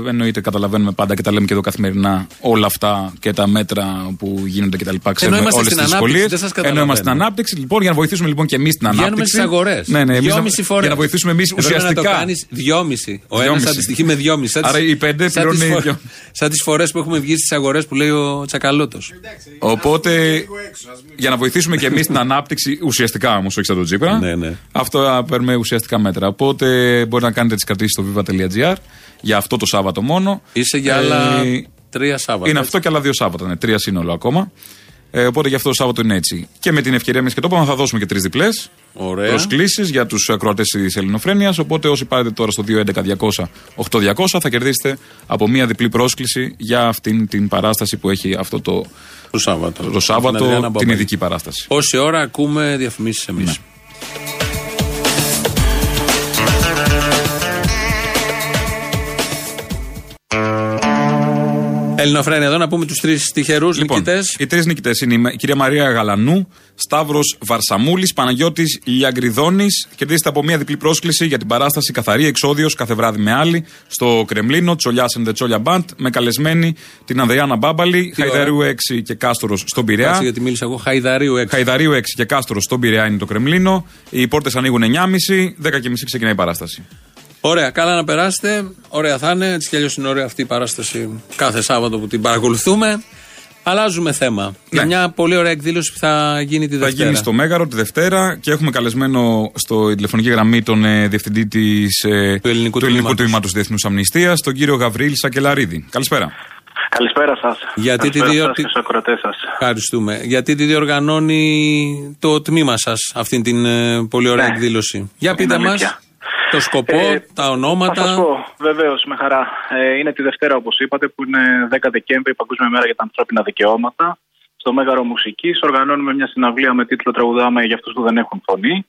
Speaker 6: εννοείται καταλαβαίνουμε πάντα και τα λέμε και εδώ καθημερινά όλα αυτά και τα μέτρα που γίνονται κτλ. Ξέρουμε
Speaker 5: είμαστε
Speaker 6: όλες
Speaker 5: στην
Speaker 6: τις
Speaker 5: ανάπτυξη,
Speaker 6: δυσκολίες.
Speaker 5: δεν σας
Speaker 6: Ενώ είμαστε στην
Speaker 5: καταλαβαίνω.
Speaker 6: ανάπτυξη, λοιπόν, για να βοηθήσουμε λοιπόν και εμείς την ανάπτυξη.
Speaker 5: Βγαίνουμε στις αγορές.
Speaker 6: Ναι, ναι, εμείς να-
Speaker 5: δυόμιση φορές.
Speaker 6: Για να βοηθήσουμε εμείς ουσιαστικά.
Speaker 5: να το κάνεις δυόμιση. Ο ένας
Speaker 6: Δυόμιση.
Speaker 5: αντιστοιχεί με δυόμιση. Σαν
Speaker 6: Άρα
Speaker 5: τις-
Speaker 6: οι πέντε
Speaker 5: σαν
Speaker 6: πληρώνουν
Speaker 5: τις
Speaker 6: οι
Speaker 5: φο-
Speaker 6: δυο.
Speaker 5: Σαν τις φορές που έχουμε βγει στις αγορές που λέει ο Τσακαλώτος.
Speaker 6: Οπότε, για να βοηθήσουμε και εμείς την ανάπτυξη, ουσιαστικά όμως, όχι σαν τον Τζίπρα.
Speaker 5: Ναι, ναι.
Speaker 6: Αυτό α, παίρνουμε ουσιαστικά μέτρα. Οπότε μπορεί να κάνετε τις κρατήσεις στο viva.gr για αυτό το Σάββατο μόνο.
Speaker 5: Είσαι για
Speaker 6: Ε,
Speaker 5: άλλα τρία Σάββατα.
Speaker 6: Είναι
Speaker 5: έτσι.
Speaker 6: αυτό και άλλα δύο Σάββατα. Είναι τρία σύνολο ακόμα. Ε, οπότε γι' αυτό το Σάββατο είναι έτσι. Και με την ευκαιρία εμεί και το είπαμε, θα δώσουμε και τρεις διπλές
Speaker 5: Ωραία.
Speaker 6: Προσκλήσεις για τους ακροατές της Ελληνοφρένειας. Οπότε όσοι πάρετε τώρα στο 211-200-8200 θα κερδίσετε από μία διπλή πρόσκληση για αυτήν την παράσταση που έχει αυτό το,
Speaker 5: Το Σάββατο.
Speaker 6: το
Speaker 5: Την
Speaker 6: Σάββατο,
Speaker 5: Αδριάννα
Speaker 6: την
Speaker 5: Μπαμπαλή.
Speaker 6: ειδική παράσταση.
Speaker 5: Όση ώρα ακούμε διαφημίσεις εμείς.
Speaker 6: Ναι.
Speaker 5: Ελληνοφρένια εδώ να πούμε τους τρεις τυχερούς
Speaker 6: Λοιπόν,
Speaker 5: νικητές.
Speaker 6: οι τρεις νικητές είναι η κυρία Μαρία Γαλανού, Σταύρος Βαρσαμούλης, Παναγιώτης Λιαγκριδόνη. Κερδίσετε από μία διπλή πρόσκληση για την παράσταση Καθαρή Εξόδιος κάθε βράδυ με άλλη στο Κρεμλίνο, Τσολιά and the Τσόλια Band, με καλεσμένη την Ανδριάνα Μπάμπαλη,
Speaker 5: Τι ώρα;
Speaker 6: Χαϊδαρίου 6 και Κάστορος στον
Speaker 5: Κάτσε
Speaker 6: Πειραιά.
Speaker 5: γιατί μίλησα εγώ. Χαϊδαρίου 6.
Speaker 6: Χαϊδαρίου 6 και Κάστορος στον Πειραιά είναι το Κρεμλίνο. Οι πόρτες ανοίγουν 9.30, 10.30 ξεκινάει η παράσταση.
Speaker 5: Ωραία, καλά να περάσετε. Ωραία θα είναι. Έτσι κι αλλιώς είναι ωραία αυτή η παράσταση κάθε Σάββατο που την παρακολουθούμε. Αλλάζουμε θέμα. Για μια πολύ ωραία εκδήλωση που θα γίνει τη
Speaker 6: Ναι. Θα
Speaker 5: Δευτέρα.
Speaker 6: γίνει στο Μέγαρο τη Δευτέρα και έχουμε καλεσμένο στο τηλεφωνική γραμμή τον ε, διευθυντή της, ε,
Speaker 5: Του ελληνικού
Speaker 6: του ελληνικού
Speaker 5: τμήματος.
Speaker 6: τμήματος Διεθνούς Αμνηστίας, τον κύριο Γαβρίλ Σακελαρίδη. Καλησπέρα.
Speaker 13: Καλησπέρα σας.
Speaker 5: Γιατί τη
Speaker 13: Καλησπέρα
Speaker 5: διο-
Speaker 13: σας και στους ακροατές σας.
Speaker 5: Ευχαριστούμε. Γιατί τη διοργανώνει το τμήμα σας αυτή την ε, πολύ ωραία εκδήλωση. Για πείτε
Speaker 13: Ναι. Είναι
Speaker 5: μας
Speaker 13: αλήθεια.
Speaker 5: Το σκοπό,
Speaker 13: Ε,
Speaker 5: τα
Speaker 13: Θα
Speaker 5: ονόματα.
Speaker 13: σας πω, βεβαίως, με χαρά. Ε, είναι τη Δευτέρα, όπως είπατε, που είναι 10 Δεκέμβρη, Παγκόσμια Μέρα για τα Ανθρώπινα Δικαιώματα. Στο Μέγαρο Μουσικής οργανώνουμε μια συναυλία με τίτλο Τραγουδάμε για αυτούς που δεν έχουν φωνή.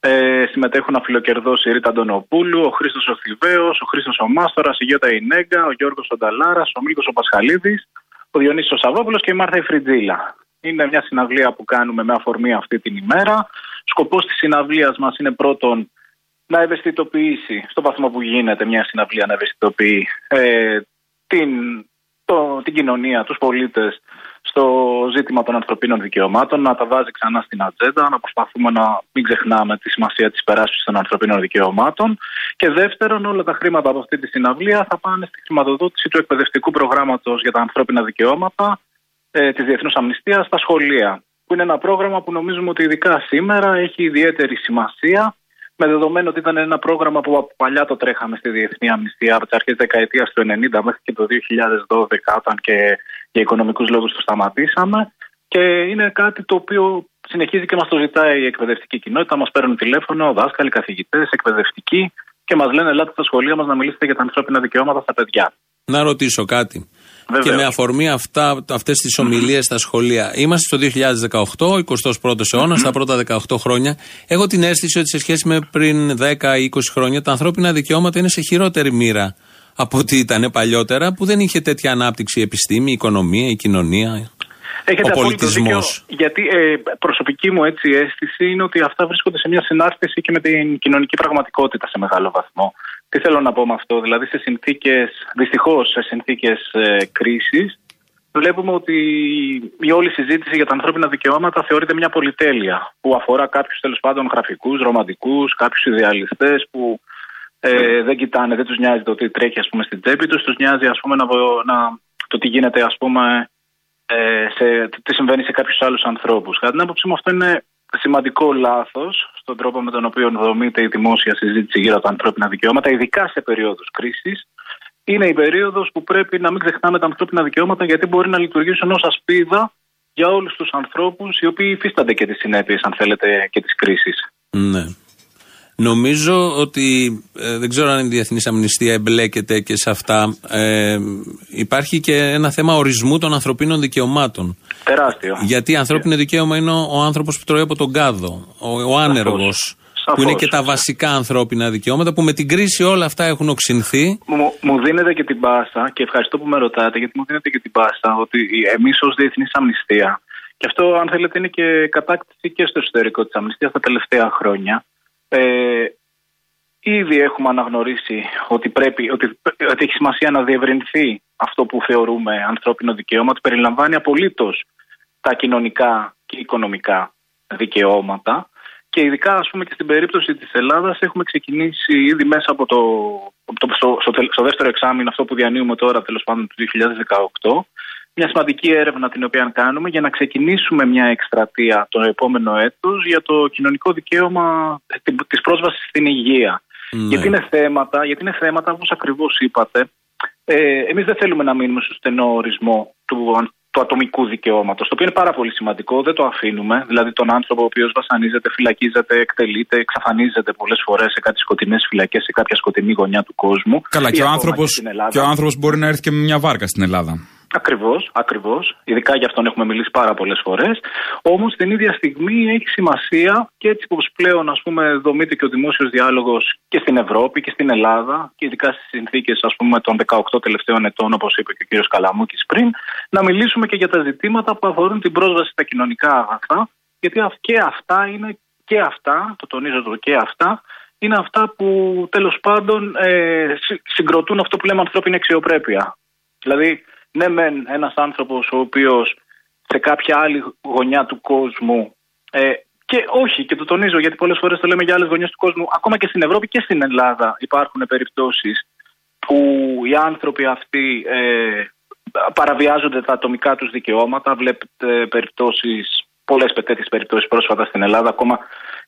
Speaker 13: Ε, συμμετέχουν αφιλοκερδό η Ρίτα Αντωνοπούλου, ο Χρήστος Οθιβαίο, ο Χρήστος ο Μάστορα, η Γιώτα Ινέγκα, ο Γιώργος Ονταλάρα, ο Μίλκος ο Πασχαλίδης, ο Διονύσης ο Σαββόπουλος και η Μάρθα η Φριτζίλα. Είναι μια συναυλία που κάνουμε με αφορμή αυτή την ημέρα. Σκοπός της συναυλίας μας είναι πρώτον να ευαισθητοποιήσει, στο βαθμό που γίνεται μια συναυλία να ευαισθητοποιεί ε, την, το, την κοινωνία, τους πολίτες στο ζήτημα των ανθρωπίνων δικαιωμάτων, να τα βάζει ξανά στην ατζέντα, να προσπαθούμε να μην ξεχνάμε τη σημασία της υπεράσπισης των ανθρωπίνων δικαιωμάτων. Και δεύτερον όλα τα χρήματα από αυτή τη συναυλία θα πάνε στη χρηματοδότηση του εκπαιδευτικού προγράμματος για τα ανθρώπινα δικαιώματα ε, της Διεθνούς Αμνηστίας στα σχολεία που είναι ένα πρόγραμμα που νομίζουμε ότι ειδικά σήμερα έχει ιδιαίτερη σημασία με δεδομένο ότι ήταν ένα πρόγραμμα που από παλιά το τρέχαμε στη Διεθνή Αμνηστία από τις αρχές δεκαετίας του 90 μέχρι και το 2012, όταν και για οικονομικούς λόγους το σταματήσαμε. Και είναι κάτι το οποίο συνεχίζει και μας το ζητάει η εκπαιδευτική κοινότητα. Μας παίρνουν τηλέφωνο, δάσκαλοι, καθηγητές, εκπαιδευτικοί και μας λένε: Ελάτε στα σχολεία μας να μιλήσετε για τα ανθρώπινα δικαιώματα στα παιδιά.
Speaker 5: Να ρωτήσω κάτι.
Speaker 13: Βεβαίως.
Speaker 5: Και με αφορμή αυτά, αυτές τις ομιλίες στα σχολεία. Είμαστε στο 2018, 21ο αιώνας, στα πρώτα 18 χρόνια. Έχω την αίσθηση ότι σε σχέση με πριν 10 ή 20 χρόνια, τα ανθρώπινα δικαιώματα είναι σε χειρότερη μοίρα από ό,τι ήταν παλιότερα, που δεν είχε τέτοια ανάπτυξη η επιστήμη, η οικονομία, η κοινωνία,
Speaker 13: Έχετε
Speaker 5: ο
Speaker 13: απόλυτο δίκιο,
Speaker 5: πολιτισμός.
Speaker 13: γιατί ε, προσωπική μου έτσι αίσθηση είναι ότι αυτά βρίσκονται σε μια συνάρτηση και με την κοινωνική πραγματικότητα σε μεγάλο βαθμό. Τι θέλω να πω με αυτό, δηλαδή σε συνθήκες, δυστυχώς σε συνθήκες ε, κρίσης, βλέπουμε ότι η όλη συζήτηση για τα ανθρώπινα δικαιώματα θεωρείται μια πολυτέλεια που αφορά κάποιους τέλος πάντων γραφικούς, ρομαντικούς, κάποιους ιδεαλιστές που ε, δεν κοιτάνε, δεν τους νοιάζει το τι τρέχει ας πούμε στην τσέπη τους, τους νοιάζει ας πούμε να, βο- να, το τι γίνεται ας πούμε ε, σε, τι συμβαίνει σε κάποιους άλλους ανθρώπους. Κατά την άποψή μου, αυτό είναι σημαντικό λάθος στον τρόπο με τον οποίο δομείται η δημόσια συζήτηση γύρω από τα ανθρώπινα δικαιώματα, ειδικά σε περίοδους κρίσης. Είναι η περίοδος που πρέπει να μην ξεχνάμε τα ανθρώπινα δικαιώματα, γιατί μπορεί να λειτουργήσουν ως ασπίδα για όλους τους ανθρώπους οι οποίοι υφίστανται και τις συνέπειες, αν θέλετε, και τη κρίση.
Speaker 5: Ναι. Νομίζω ότι ε, δεν ξέρω αν η Διεθνής Αμνηστία εμπλέκεται και σε αυτά. Ε, υπάρχει και ένα θέμα ορισμού των ανθρωπίνων δικαιωμάτων.
Speaker 13: Τεράστιο.
Speaker 5: Γιατί ανθρώπινο δικαίωμα είναι ο, ο άνθρωπος που τρώει από τον κάδο, ο, ο άνεργος. Που είναι και τα βασικά ανθρώπινα δικαιώματα που με την κρίση όλα αυτά έχουν οξυνθεί.
Speaker 13: Μου, μου δίνετε και την πάσα και ευχαριστώ που με ρωτάτε γιατί μου δίνετε και την πάσα ότι εμείς ως Διεθνής Αμνηστία και αυτό αν θέλετε είναι και κατάκτηση και στο εσωτερικό της Αμνηστίας τα τελευταία χρόνια. Ε, ήδη έχουμε αναγνωρίσει ότι, πρέπει, ότι, ότι έχει σημασία να διευρυνθεί αυτό που θεωρούμε ανθρώπινο δικαίωμα, ότι περιλαμβάνει απολύτως τα κοινωνικά και οικονομικά δικαιώματα. Και ειδικά, ας πούμε, και στην περίπτωση της Ελλάδας έχουμε ξεκινήσει ήδη μέσα από το, από το στο, στο, τελ- στο δεύτερο εξάμεινο, αυτό που διανύουμε τώρα, τέλος πάντων, του 2018, μια σημαντική έρευνα την οποία κάνουμε για να ξεκινήσουμε μια εκστρατεία το επόμενο έτος για το κοινωνικό δικαίωμα τη- της πρόσβασης στην υγεία. Γιατί είναι θέματα, γιατί είναι θέματα όπως ακριβώς είπατε, ε, εμείς δεν θέλουμε να μείνουμε στο στενό ορισμό του, αν- του ατομικού δικαιώματος, το οποίο είναι πάρα πολύ σημαντικό, δεν το αφήνουμε, δηλαδή τον άνθρωπο ο οποίος βασανίζεται, φυλακίζεται, εκτελείται, εξαφανίζεται πολλές φορές σε κάτι σκοτεινές φυλακές, σε κάποια σκοτεινή γωνιά του κόσμου.
Speaker 6: Καλά,
Speaker 13: Ή
Speaker 6: και ο,
Speaker 13: ακόμα
Speaker 6: άνθρωπος,
Speaker 13: στην Ελλάδα.
Speaker 6: και ο άνθρωπος μπορεί να έρθει και με μια βάρκα στην Ελλάδα.
Speaker 13: Ακριβώς, ακριβώς. Ειδικά για αυτόν έχουμε μιλήσει πάρα πολλές φορές. Όμως την ίδια στιγμή έχει σημασία και έτσι όπως πλέον ας πούμε, δομείται και ο δημόσιος διάλογος και στην Ευρώπη και στην Ελλάδα και ειδικά στις συνθήκες των 18 τελευταίων ετών, όπως είπε και ο κ. Καλαμούκης πριν, να μιλήσουμε και για τα ζητήματα που αφορούν την πρόσβαση στα κοινωνικά αγαθά. Γιατί αυ- και αυτά είναι και αυτά, το τονίζω το και αυτά, είναι αυτά που τέλος πάντων ε, συ- συγκροτούν αυτό που λέμε ανθρώπινη αξιοπρέπεια. Δηλαδή, ναι, μεν ένας άνθρωπος ο οποίος σε κάποια άλλη γωνιά του κόσμου. Ε, και όχι, και το τονίζω γιατί πολλές φορές το λέμε για άλλες γωνιές του κόσμου, ακόμα και στην Ευρώπη και στην Ελλάδα υπάρχουν περιπτώσεις που οι άνθρωποι αυτοί ε, παραβιάζονται τα ατομικά τους δικαιώματα. Βλέπετε περιπτώσεις, πολλές τέτοιες περιπτώσεις πρόσφατα στην Ελλάδα, ακόμα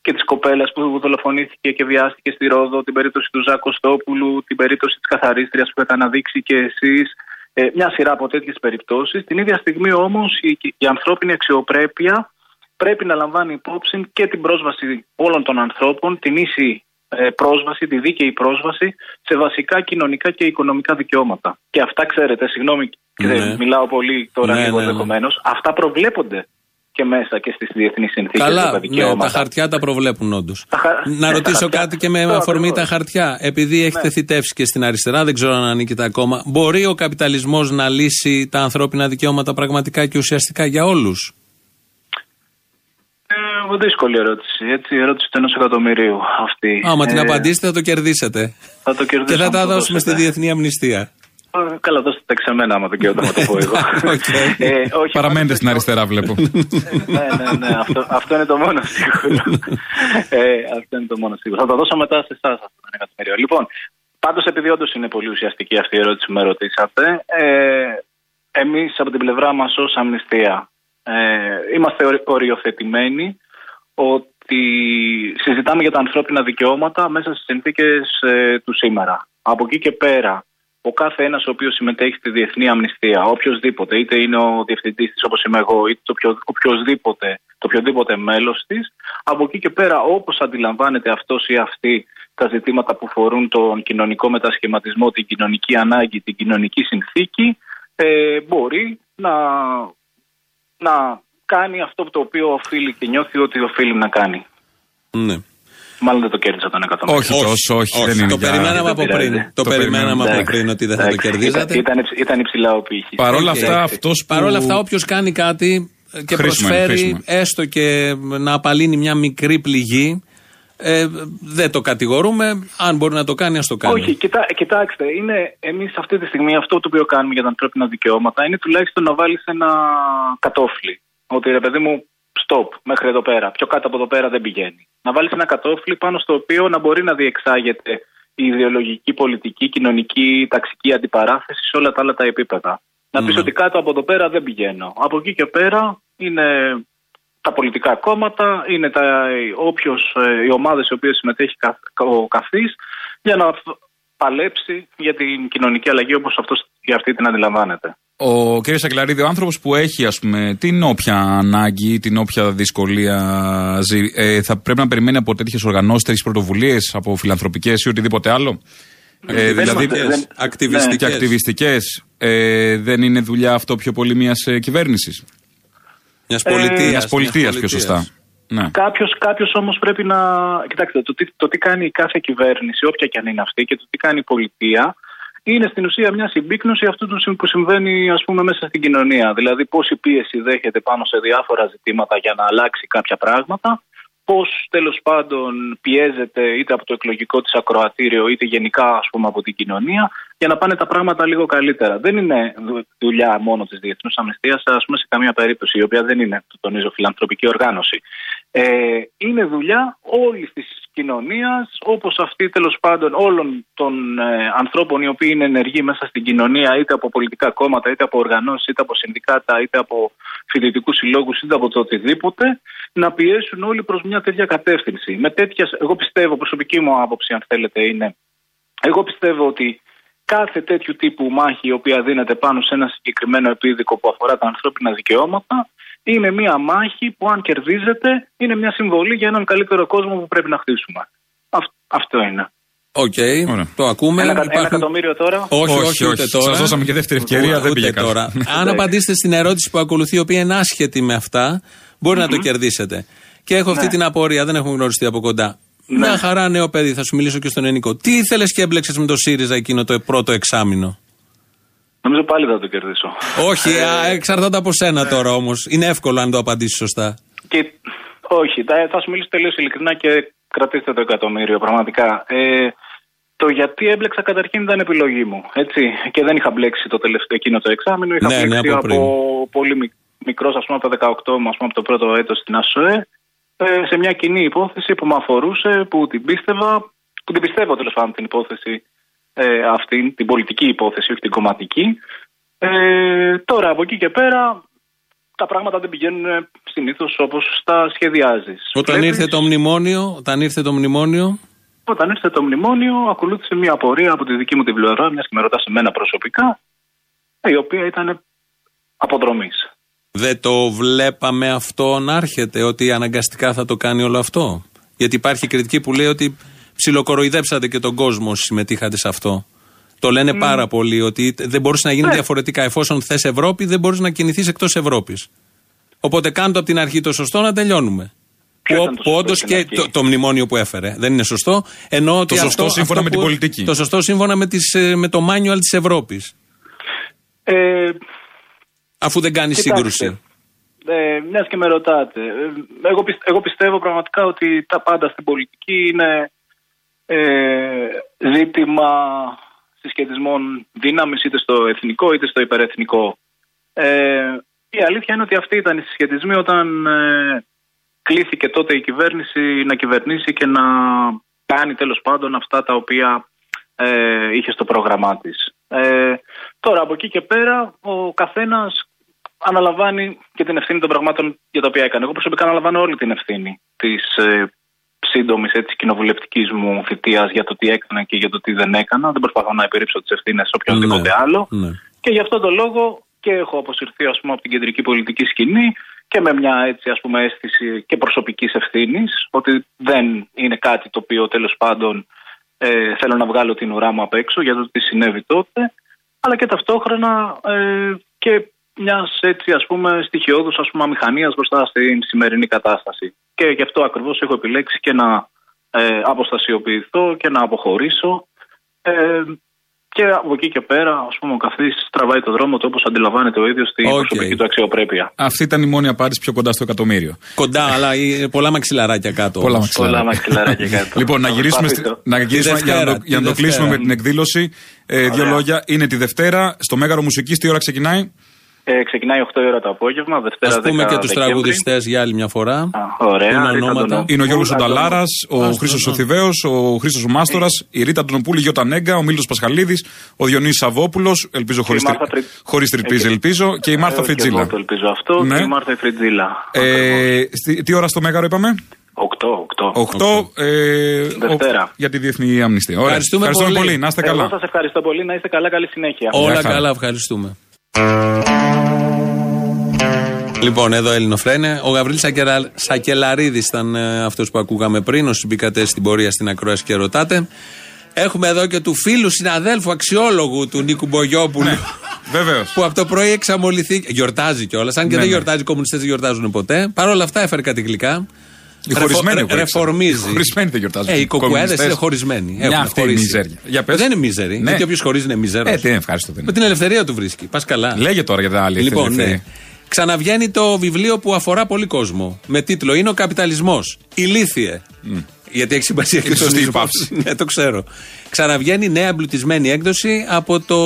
Speaker 13: και τη κοπέλα που δολοφονήθηκε και βιάστηκε στη Ρόδο, την περίπτωση του Ζάκο Στόπουλου, την περίπτωση της καθαρίστριας που είχατε αναδείξει και εσείς Ε, μια σειρά από τέτοιες περιπτώσεις. Την ίδια στιγμή όμως η, η ανθρώπινη αξιοπρέπεια πρέπει να λαμβάνει υπόψη και την πρόσβαση όλων των ανθρώπων, την ίση ε, πρόσβαση, τη δίκαιη πρόσβαση σε βασικά κοινωνικά και οικονομικά δικαιώματα. Και αυτά, ξέρετε, συγγνώμη,
Speaker 5: Ναι.
Speaker 13: μιλάω πολύ τώρα
Speaker 5: Ναι,
Speaker 13: λίγο
Speaker 5: ναι, ναι.
Speaker 13: ενδεχομένως, αυτά προβλέπονται και μέσα και στις διεθνείς συνθήκες για
Speaker 5: Καλά,
Speaker 13: τα
Speaker 5: ναι,
Speaker 13: δικαιώματα.
Speaker 5: τα χαρτιά τα προβλέπουν όντως.
Speaker 13: χα-
Speaker 5: Να
Speaker 13: ναι,
Speaker 5: ρωτήσω
Speaker 13: τα χαρτιά.
Speaker 5: κάτι και με
Speaker 13: Αυτό
Speaker 5: αφορμή
Speaker 13: ακριβώς.
Speaker 5: τα χαρτιά. Επειδή έχετε
Speaker 13: Ναι.
Speaker 5: θητεύσει και στην αριστερά, δεν ξέρω αν ανήκετε ακόμα. Μπορεί ο καπιταλισμός να λύσει τα ανθρώπινα δικαιώματα πραγματικά και ουσιαστικά για όλους;
Speaker 13: Ε, δύσκολη ερώτηση. Έτσι, η ερώτηση του ενός εκατομμυρίου αυτή.
Speaker 5: Άμα την
Speaker 13: Ε,
Speaker 5: απαντήσετε, θα το κερδίσετε.
Speaker 13: Θα το
Speaker 5: Και
Speaker 13: κερδίσουμε.
Speaker 5: θα τα
Speaker 13: το
Speaker 5: δώσουμε στη
Speaker 13: δώσετε.
Speaker 5: Διεθνή Αμνηστία.
Speaker 13: Ε, Καλά, δώστε τα σε μένα, άμα δεν καίω να το πω εγώ. (laughs) ε, όχι,
Speaker 6: Παραμένετε στην αριστερά, βλέπω.
Speaker 13: ναι, ναι, ναι, αυτό, αυτό είναι το μόνο σίγουρο. ε, αυτό είναι το μόνο σίγουρο. Θα το δώσω μετά σε εσάς αυτό το εκατομμύριο. Λοιπόν, πάντως επειδή όντως είναι πολύ ουσιαστική αυτή η ερώτηση που με ρωτήσατε, ε, εμείς από την πλευρά μας ως αμνηστία ε, είμαστε ορι- οριοθετημένοι ότι συζητάμε για τα ανθρώπινα δικαιώματα μέσα στις συνθήκες του σήμερα. Από εκεί και πέρα, ο κάθε ένας ο οποίος συμμετέχει στη διεθνή αμνηστία, οποιοδήποτε, είτε είναι ο διευθυντής της όπως είμαι εγώ, είτε το ποιο- οποιοδήποτε, το οποιοδήποτε μέλος της, από εκεί και πέρα, όπως αντιλαμβάνεται αυτός ή αυτή τα ζητήματα που φορούν τον κοινωνικό μετασχηματισμό, την κοινωνική ανάγκη, την κοινωνική συνθήκη, ε, μπορεί να, να κάνει αυτό το οποίο οφείλει και νιώθει ότι οφείλει να κάνει.
Speaker 5: Ναι.
Speaker 13: Μάλλον δεν το κέρδισα τον εκατομμύριο.
Speaker 6: Όχι τόσο, όχι, δεν είναι
Speaker 5: Το
Speaker 6: για-
Speaker 5: περιμέναμε από
Speaker 13: Δεν
Speaker 5: πριν.
Speaker 13: πειράζει.
Speaker 5: Το περιμέναμε από
Speaker 13: Εντάξει,
Speaker 5: πριν ότι δεν θα το
Speaker 13: εντάξει,
Speaker 5: κερδίζατε.
Speaker 13: Ήταν, ήταν, ήταν υψηλά ο πύχης.
Speaker 6: Παρ' όλα αυτά, αυτός που.
Speaker 5: Παρ' όλα αυτά, όποιος κάνει κάτι και
Speaker 6: Χρήσιμο είναι,
Speaker 5: προσφέρει
Speaker 6: χρήσιμο.
Speaker 5: έστω και να απαλύνει μια μικρή πληγή, ε, δεν το κατηγορούμε. Αν μπορεί να το κάνει, ας το κάνει.
Speaker 13: Όχι, κοιτά, κοιτάξτε, είναι εμείς αυτή τη στιγμή αυτό το οποίο κάνουμε για τα ανθρώπινα δικαιώματα είναι τουλάχιστον να βάλεις ένα κατόφλι. Ότι ρε παιδί μου, stop, μέχρι εδώ πέρα. Πιο κάτω από εδώ πέρα δεν πηγαίνει. Να βάλεις ένα κατόφλι πάνω στο οποίο να μπορεί να διεξάγεται η ιδεολογική, πολιτική, κοινωνική, ταξική αντιπαράθεση σε όλα τα άλλα τα επίπεδα. Να πεις ότι κάτω από εδώ πέρα δεν πηγαίνω. Από εκεί και πέρα είναι τα πολιτικά κόμματα, είναι τα, όποιος, ε, οι ομάδες οι οποίες συμμετέχει κα, ο καθής για να παλέψει για την κοινωνική αλλαγή όπως αυτός ή αυτή την αντιλαμβάνεται.
Speaker 6: Ο κ. Σακλαρίδη, ο άνθρωπος που έχει ας πούμε, την όποια ανάγκη, την όποια δυσκολία ζει, ε, θα πρέπει να περιμένει από τέτοιες οργανώσεις, τέτοιες πρωτοβουλίες, από φιλανθρωπικές ή οτιδήποτε άλλο; Ε,
Speaker 13: Δεν
Speaker 6: δηλαδή,
Speaker 13: είμαστε- δεν-
Speaker 5: ακτιβιστικές.
Speaker 6: και ακτιβιστικές. Ε, δεν είναι δουλειά αυτό πιο πολύ μιας κυβέρνησης;
Speaker 5: Μιας
Speaker 13: Ε,
Speaker 5: πολιτεία.
Speaker 6: Μιας πολιτείας, πιο σωστά. Ναι.
Speaker 13: Κάποιος κάποιος όμως πρέπει να... Κοιτάξτε, το τι, το τι κάνει η κάθε κυβέρνηση, όποια και αν είναι αυτή, και το τι κάνει η πολιτεία, είναι στην ουσία μια συμπίκνωση αυτού του συμ- που συμβαίνει ας πούμε μέσα στην κοινωνία. Δηλαδή πόση πίεση δέχεται πάνω σε διάφορα ζητήματα για να αλλάξει κάποια πράγματα, πώς τέλος πάντων πιέζεται είτε από το εκλογικό της ακροατήριο είτε γενικά ας πούμε από την κοινωνία για να πάνε τα πράγματα λίγο καλύτερα. Δεν είναι δου- δουλειά μόνο της Διεθνούς Αμνηστίας ας πούμε σε καμία περίπτωση η οποία δεν είναι, το τονίζω, φιλανθρωπική οργάνωση. Ε, είναι δουλειά όλης της κοινωνίας, όπως αυτή τέλος πάντων όλων των ε, ανθρώπων οι οποίοι είναι ενεργοί μέσα στην κοινωνία, είτε από πολιτικά κόμματα, είτε από οργανώσεις, είτε από συνδικάτα, είτε από φοιτητικούς συλλόγους, είτε από το οτιδήποτε, να πιέσουν όλοι προς μια τέτοια κατεύθυνση. Με τέτοιες, εγώ πιστεύω, προσωπική μου άποψη, αν θέλετε, είναι. Εγώ πιστεύω ότι κάθε τέτοιου τύπου μάχη η οποία δίνεται πάνω σε ένα συγκεκριμένο επίδικο που αφορά τα ανθρώπινα δικαιώματα είναι μια μάχη που αν κερδίζεται είναι μια συμβολή για έναν καλύτερο κόσμο που πρέπει να χτίσουμε. Αυ- αυτό είναι.
Speaker 5: Οκ, το ακούμε.
Speaker 13: Ένα, κα- ένα
Speaker 5: Υπάρχουν-
Speaker 13: εκατομμύριο τώρα.
Speaker 5: Όχι, όχι,
Speaker 6: Όχι,
Speaker 5: ούτε
Speaker 6: όχι.
Speaker 5: τώρα.
Speaker 6: Σας δώσαμε και δεύτερη ευκαιρία,
Speaker 5: Ούτε
Speaker 6: δεν πήγε καλά.
Speaker 5: τώρα. (laughs) Αν απαντήσετε στην ερώτηση που ακολουθεί, η οποία είναι άσχετη με αυτά, μπορεί να το κερδίσετε. Και έχω αυτή
Speaker 13: Ναι.
Speaker 5: την απορία, δεν έχουμε γνωριστεί από κοντά. Μια χαρά νέο παιδί, θα σου μιλήσω και στον Ενικό. Τι ήθελες και έμπλεξες με το ΣΥΡΙΖΑ εκείνο το πρώτο εξάμηνο;
Speaker 13: Νομίζω πάλι θα το κερδίσω.
Speaker 5: Όχι, α, εξαρτάται από σένα τώρα όμως. Είναι εύκολο αν το απαντήσεις σωστά.
Speaker 13: Και, όχι, θα, θα σου μιλήσω τελείως ειλικρινά και κρατήστε το εκατομμύριο, πραγματικά. Ε, το γιατί έμπλεξα καταρχήν ήταν επιλογή μου. Έτσι. Και δεν είχα μπλέξει το τελευταίο εκείνο το εξάμεινο. Είχα
Speaker 5: Ναι, ναι,
Speaker 13: μπλέξει
Speaker 5: από
Speaker 13: από,
Speaker 5: πριν.
Speaker 13: πολύ μικ, μικρός, ας πούμε, από τα 18 μου, ας πούμε, από το πρώτο έτος στην ΑΣΟΕ, ε, σε μια κοινή υπόθεση που με αφορούσε, που την πίστευα, που την πιστεύω τέλος πάντων την υπόθεση ε, αυτή, την πολιτική υπόθεση, όχι την κομματική. Ε, τώρα από εκεί και πέρα τα πράγματα δεν πηγαίνουν συνήθως όπως τα σχεδιάζεις.
Speaker 5: Όταν ήρθε το μνημόνιο, όταν ήρθε το μνημόνιο,
Speaker 13: Όταν ήρθε το μνημόνιο, ακολούθησε μια πορεία από τη δική μου την πλευρά, μιας και με ρωτάς εμένα προσωπικά. η οποία ήταν αποδρομής.
Speaker 5: Δεν το βλέπαμε αυτό να έρχεται, ότι αναγκαστικά θα το κάνει όλο αυτό; Γιατί υπάρχει κριτική που λέει ότι ψιλοκοροϊδέψατε και τον κόσμο όσοι συμμετείχατε σε αυτό. Το λένε πάρα πολύ ότι δεν μπορούσε να γίνει
Speaker 13: Ναι.
Speaker 5: διαφορετικά. Εφόσον θες Ευρώπη, δεν μπορείς να κινηθείς εκτός Ευρώπης. Οπότε κάνω το από την αρχή το σωστό να τελειώνουμε.
Speaker 13: Ποιο
Speaker 5: Που,
Speaker 13: ήταν το
Speaker 5: που
Speaker 13: σωστό
Speaker 5: όντως
Speaker 13: στην
Speaker 5: και
Speaker 13: αρχή;
Speaker 5: το, το μνημόνιο που έφερε δεν είναι σωστό. Ενώ ότι
Speaker 6: Το σωστό
Speaker 5: αυτό-
Speaker 6: σύμφωνα
Speaker 5: αυτό
Speaker 6: με την
Speaker 5: που-
Speaker 6: πολιτική.
Speaker 5: Το σωστό σύμφωνα με, τις, ε, με το manual της Ευρώπης.
Speaker 13: Ε,
Speaker 5: Αφού δεν κάνεις
Speaker 13: Κοιτάξτε,
Speaker 5: σύγκρουση.
Speaker 13: Ε, μιας και με ρωτάτε. Ε, Εγώ, πισ- εγώ πιστεύω πραγματικά ότι τα πάντα στην πολιτική είναι ε, ζήτημα συσχετισμών δύναμης είτε στο εθνικό είτε στο υπερεθνικό. Ε, η αλήθεια είναι ότι αυτοί ήταν οι συσχετισμοί όταν ε, κλήθηκε τότε η κυβέρνηση να κυβερνήσει και να κάνει τέλος πάντων αυτά τα οποία ε, είχε στο πρόγραμμά της. Ε, τώρα από εκεί και πέρα ο καθένας αναλαμβάνει και την ευθύνη των πραγμάτων για τα οποία έκανε. Εγώ προσωπικά αναλαμβάνω όλη την ευθύνη της ε, σύντομης κοινοβουλευτικής μου θητείας για το τι έκανα και για το τι δεν έκανα. Δεν προσπαθώ να επιρρύψω τις ευθύνες σε οποιονδήποτε
Speaker 5: Ναι.
Speaker 13: άλλο.
Speaker 5: Ναι.
Speaker 13: Και γι' αυτόν τον λόγο και έχω αποσυρθεί ας πούμε, από την κεντρική πολιτική σκηνή και με μια έτσι ας πούμε αίσθηση και προσωπικής ευθύνης ότι δεν είναι κάτι το οποίο τέλος πάντων ε, θέλω να βγάλω την ουρά μου απ' έξω για το τι συνέβη τότε αλλά και ταυτόχρονα ε, και μιας έτσι ας πούμε στοιχειώδους ας πούμε αμηχανίας μπροστά στην σημερινή κατάσταση. Και γι' αυτό ακριβώς έχω επιλέξει και να ε, αποστασιοποιηθώ και να αποχωρήσω ε, και από εκεί και πέρα, ας πούμε, ο καθείς τραβάει το δρόμο του όπως αντιλαμβάνεται ο ίδιος στην
Speaker 5: Οκ.
Speaker 13: προσωπική του αξιοπρέπεια.
Speaker 6: Αυτή ήταν η μόνη απάντηση πιο κοντά στο εκατομμύριο.
Speaker 5: Κοντά, αλλά είναι πολλά μαξιλαράκια κάτω.
Speaker 6: Πολλά
Speaker 5: όμως.
Speaker 6: μαξιλάρια.
Speaker 13: Πολλά μαξιλάρια και κάτω. (laughs)
Speaker 6: Λοιπόν, να
Speaker 13: Θα
Speaker 6: γυρίσουμε, στη-
Speaker 13: προσπαθήσω.
Speaker 6: να γυρίσουμε
Speaker 5: Τη
Speaker 6: για να το,
Speaker 5: Δευτέρα,
Speaker 6: για να
Speaker 5: τη
Speaker 6: το κλείσουμε
Speaker 5: Δευτέρα.
Speaker 6: με την εκδήλωση. Ε, δύο
Speaker 13: Ωραία.
Speaker 6: λόγια. Είναι τη Δευτέρα. Στο Μέγαρο Μουσικής, τι ώρα ξεκινάει;
Speaker 13: Ε, ξεκινάει 8 η ώρα το απόγευμα, Δευτέρα
Speaker 5: Α πούμε
Speaker 13: 10
Speaker 5: και τους
Speaker 13: Δεκέμβρη.
Speaker 5: τραγουδιστές για άλλη μια φορά.
Speaker 13: Α, Ωραία,
Speaker 5: Είναι
Speaker 13: Ρίτα
Speaker 5: ονόματα.
Speaker 13: Αντωνόπουλου,
Speaker 6: Είναι ο Γιώργος
Speaker 13: Αντωνόπουλου.
Speaker 6: Ονταλάρα, ο
Speaker 5: Άστο,
Speaker 6: Χρήσο
Speaker 5: ναι.
Speaker 6: ο Θηβαίο, ο Χρήσο ο Μάστορας, η Ρίτα Αντωνοπούλη, η Γιώτα Νέγκα, ο Μίλτος Πασχαλίδης, ο Διονύη Σαββόπουλος, ελπίζω χωρί
Speaker 13: η Μάρθα Τρι-
Speaker 6: χωρίς τρυπής,
Speaker 13: Ε, και-
Speaker 6: ελπίζω, και η Μάρθα
Speaker 13: Ε, και
Speaker 6: Φριτζίλα.
Speaker 13: Εγώ το ελπίζω αυτό.
Speaker 6: Ναι.
Speaker 13: Και η Μάρθα η Φριτζίλα.
Speaker 6: Ε, στη- τι ώρα στο Μέγαρο είπαμε,
Speaker 13: 8, 8.
Speaker 6: 8 ε,
Speaker 13: Δευτέρα.
Speaker 6: ο- για τη Διεθνή Αμνηστία. Ωραία.
Speaker 5: Ευχαριστούμε πολύ.
Speaker 6: πολύ. Να είστε καλά.
Speaker 13: Εγώ σας ευχαριστώ πολύ. Να είστε καλά. Καλή συνέχεια.
Speaker 5: Όλα
Speaker 6: χαρά.
Speaker 5: καλά, ευχαριστούμε. Λοιπόν, εδώ Ελληνοφρένε. Ο Γαβρίλ Σακελα... Σακελαρίδης ήταν ε, αυτός που ακούγαμε πριν. Όσοι μπήκατε στην πορεία στην ακρόαση και ρωτάτε. Έχουμε εδώ και του φίλου συναδέλφου αξιόλογου του Νίκου Μπογιόπουλου.
Speaker 6: Βεβαίως.
Speaker 5: που από το πρωί εξαμολυθεί. Γιορτάζει κιόλας. Αν και
Speaker 6: Ναι,
Speaker 5: δεν
Speaker 6: ναι.
Speaker 5: γιορτάζει, οι κομμουνιστές δεν γιορτάζουν ποτέ. Παρ' όλα αυτά έφερε κάτι γλυκά.
Speaker 6: Οι χωρισμένοι
Speaker 5: Ρεφο-
Speaker 6: έχω ρίξει.
Speaker 5: ρεφορμίζει.
Speaker 6: Οι χωρισμένοι δεν γιορτάζουν.
Speaker 5: Ε, οι
Speaker 6: Οι
Speaker 5: κοκουέδες
Speaker 6: κομμουνιστές.
Speaker 5: είναι χωρισμένοι.
Speaker 6: Μια
Speaker 5: Έχουν
Speaker 6: αυτή η
Speaker 5: χωρίσει.
Speaker 6: μιζέρια. Για πες.
Speaker 5: Δεν είναι μίζερη.
Speaker 6: Ναι.
Speaker 5: Γιατί όποιος χωρίζει είναι μιζέρο.
Speaker 6: Ε, τι ευχάριστο δεν
Speaker 5: Με
Speaker 6: είναι.
Speaker 5: την ελευθερία του βρίσκει. Πας καλά.
Speaker 6: Λέγε τώρα για τα άλλη.
Speaker 5: Λοιπόν,
Speaker 6: ελευθερία.
Speaker 5: ναι. Ξαναβγαίνει το βιβλίο που αφορά πολύ κόσμο. Με τίτλο Είναι ο καπιταλισμός. Ηλίθιε. Γιατί έχει σημασία και
Speaker 6: Είναι
Speaker 5: το
Speaker 6: σωστή η
Speaker 5: νησί.
Speaker 6: πάυση. (laughs)
Speaker 5: Ναι, το ξέρω. Ξαναβγαίνει νέα εμπλουτισμένη έκδοση από το.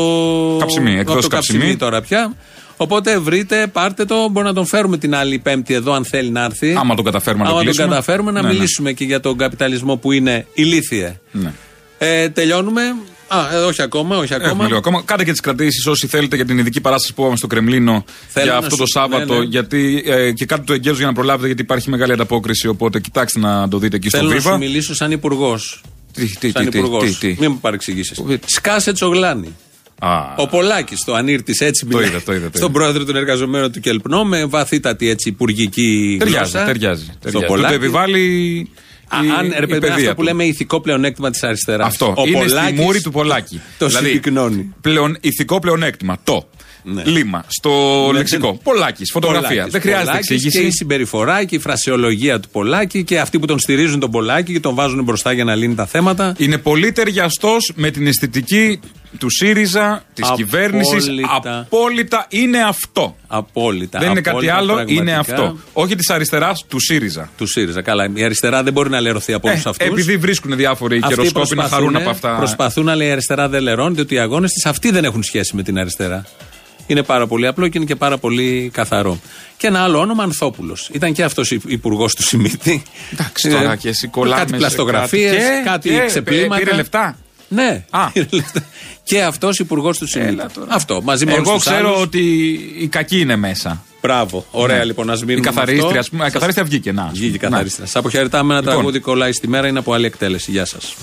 Speaker 6: Καψιμί,
Speaker 5: από
Speaker 6: εκδόσεις
Speaker 5: το καψιμί
Speaker 6: Καψιμί.
Speaker 5: τώρα πια. Οπότε βρείτε, πάρτε το. Μπορεί να τον φέρουμε την άλλη Πέμπτη εδώ, αν θέλει να έρθει.
Speaker 6: Άμα τον καταφέρουμε να το
Speaker 5: Άμα τον
Speaker 6: κλείσουμε.
Speaker 5: καταφέρουμε να
Speaker 6: Ναι, ναι.
Speaker 5: μιλήσουμε και για τον καπιταλισμό που είναι ηλίθιε.
Speaker 6: Ναι.
Speaker 5: Ε, τελειώνουμε. Α, ε, όχι ακόμα, όχι ακόμα.
Speaker 6: Έχουμε λίγο ακόμα. Κάντε και τις κρατήσεις όσοι θέλετε για την ειδική παράσταση που είχαμε στο Κρεμλίνο
Speaker 5: Θέλω
Speaker 6: για
Speaker 5: να
Speaker 6: αυτό
Speaker 5: σου-
Speaker 6: το Σάββατο.
Speaker 5: ναι, ναι.
Speaker 6: Γιατί, ε, και κάτι το εγκαίρω για να προλάβετε, γιατί υπάρχει μεγάλη ανταπόκριση. Οπότε κοιτάξτε να το δείτε εκεί στο
Speaker 5: Θέλω να σου
Speaker 6: Βίβα.
Speaker 5: μιλήσω σαν υπουργός.
Speaker 6: Τι, τι,
Speaker 5: Σαν
Speaker 6: τι, τι,
Speaker 5: υπουργός.
Speaker 6: τι, τι.
Speaker 5: Μην μου παρεξηγήσεις. Σκάσε τσογλάνη.
Speaker 6: Α,
Speaker 5: Ο Πολάκης, το ανήρτη έτσι
Speaker 6: Το
Speaker 5: μιλάει
Speaker 6: είδα, το είδα, το
Speaker 5: Στον
Speaker 6: είδα.
Speaker 5: πρόεδρο των εργαζομένων του Κελπνό με βαθύτατη έτσι υπουργική
Speaker 6: Ταιριάζει,
Speaker 5: γλώσσα.
Speaker 6: ταιριάζει.
Speaker 5: Στο
Speaker 6: ταιριάζει. Του το
Speaker 5: Πολάκη.
Speaker 6: επιβάλλει
Speaker 5: Α,
Speaker 6: η,
Speaker 5: αν,
Speaker 6: η
Speaker 5: ρε παιδί,
Speaker 6: παιδεία
Speaker 5: αυτό που
Speaker 6: του.
Speaker 5: λέμε ηθικό πλεονέκτημα της αριστεράς.
Speaker 6: Αυτό.
Speaker 5: Ο
Speaker 6: είναι
Speaker 5: Πολάκης
Speaker 6: στη μούρη του Πολάκη.
Speaker 5: Το
Speaker 6: δηλαδή,
Speaker 5: συμπυκνώνει.
Speaker 6: πλεον, ηθικό πλεονέκτημα. Το.
Speaker 5: Ναι.
Speaker 6: Λίμα. Στο
Speaker 5: Ναι,
Speaker 6: λεξικό.
Speaker 5: ναι.
Speaker 6: Πολάκης. Φωτογραφία.
Speaker 5: Πολάκης.
Speaker 6: Δεν χρειάζεται
Speaker 5: Πολάκης
Speaker 6: εξήγηση.
Speaker 5: Και η συμπεριφορά και η φρασιολογία του Πολάκη και αυτοί που τον στηρίζουν τον Πολάκη και τον βάζουν μπροστά για να λύνει τα θέματα.
Speaker 6: Είναι πολύ ταιριαστό με την αισθητική του ΣΥΡΙΖΑ, της
Speaker 5: Απόλυτα.
Speaker 6: κυβέρνησης. Απόλυτα είναι αυτό.
Speaker 5: Απόλυτα.
Speaker 6: Δεν είναι κάτι
Speaker 5: απόλυτα,
Speaker 6: άλλο, είναι
Speaker 5: πραγματικά.
Speaker 6: αυτό. Όχι της αριστεράς, του ΣΥΡΙΖΑ.
Speaker 5: Του ΣΥΡΙΖΑ. Καλά. Η αριστερά δεν μπορεί να λερωθεί από όλους
Speaker 6: Ε,
Speaker 5: αυτούς.
Speaker 6: επειδή βρίσκουν διάφοροι καιροσκόποι να χαρούν από αυτά.
Speaker 5: Προσπαθούν, αλλά η αριστερά δεν λερώνει, διότι οι αγώνες της αυτοί δεν έχουν σχέση με την αριστερά. Είναι πάρα πολύ απλό και είναι και πάρα πολύ καθαρό. Και ένα άλλο όνομα, Ανθόπουλος. Ήταν και αυτός υπουργός του Σιμίτη.
Speaker 6: Εντάξει, τώρα
Speaker 5: Ε,
Speaker 6: και εσύ κολλάμε
Speaker 5: Κάτι
Speaker 6: σε
Speaker 5: πλαστογραφίες,
Speaker 6: κάτι. Και-
Speaker 5: κάτι
Speaker 6: και
Speaker 5: ξεπλήματα.
Speaker 6: πήρε λεφτά.
Speaker 5: Ναι.
Speaker 6: Α. (laughs)
Speaker 5: Πήρε λεφτά. και αυτός υπουργός του Σιμίτη. Αυτό. Μαζί με όλους
Speaker 6: Εγώ
Speaker 5: τους
Speaker 6: ξέρω
Speaker 5: άλλους.
Speaker 6: ότι η κακή είναι μέσα.
Speaker 5: Μπράβο. Ωραία
Speaker 6: Ναι.
Speaker 5: λοιπόν, ας μείνουμε.
Speaker 6: Η
Speaker 5: με
Speaker 6: καθαρίστρια,
Speaker 5: αυτό.
Speaker 6: ας πούμε, η καθαρίστρια βγήκε. Να, ας πούμε.
Speaker 5: Βγήκε η
Speaker 6: Να.
Speaker 5: καθαρίστρια. Σας αποχαιρετάμε ένα
Speaker 6: Λοιπόν.
Speaker 5: τραγούδι κολλάει στη μέρα, είναι από άλλη εκτέλεση. Γεια
Speaker 14: σας.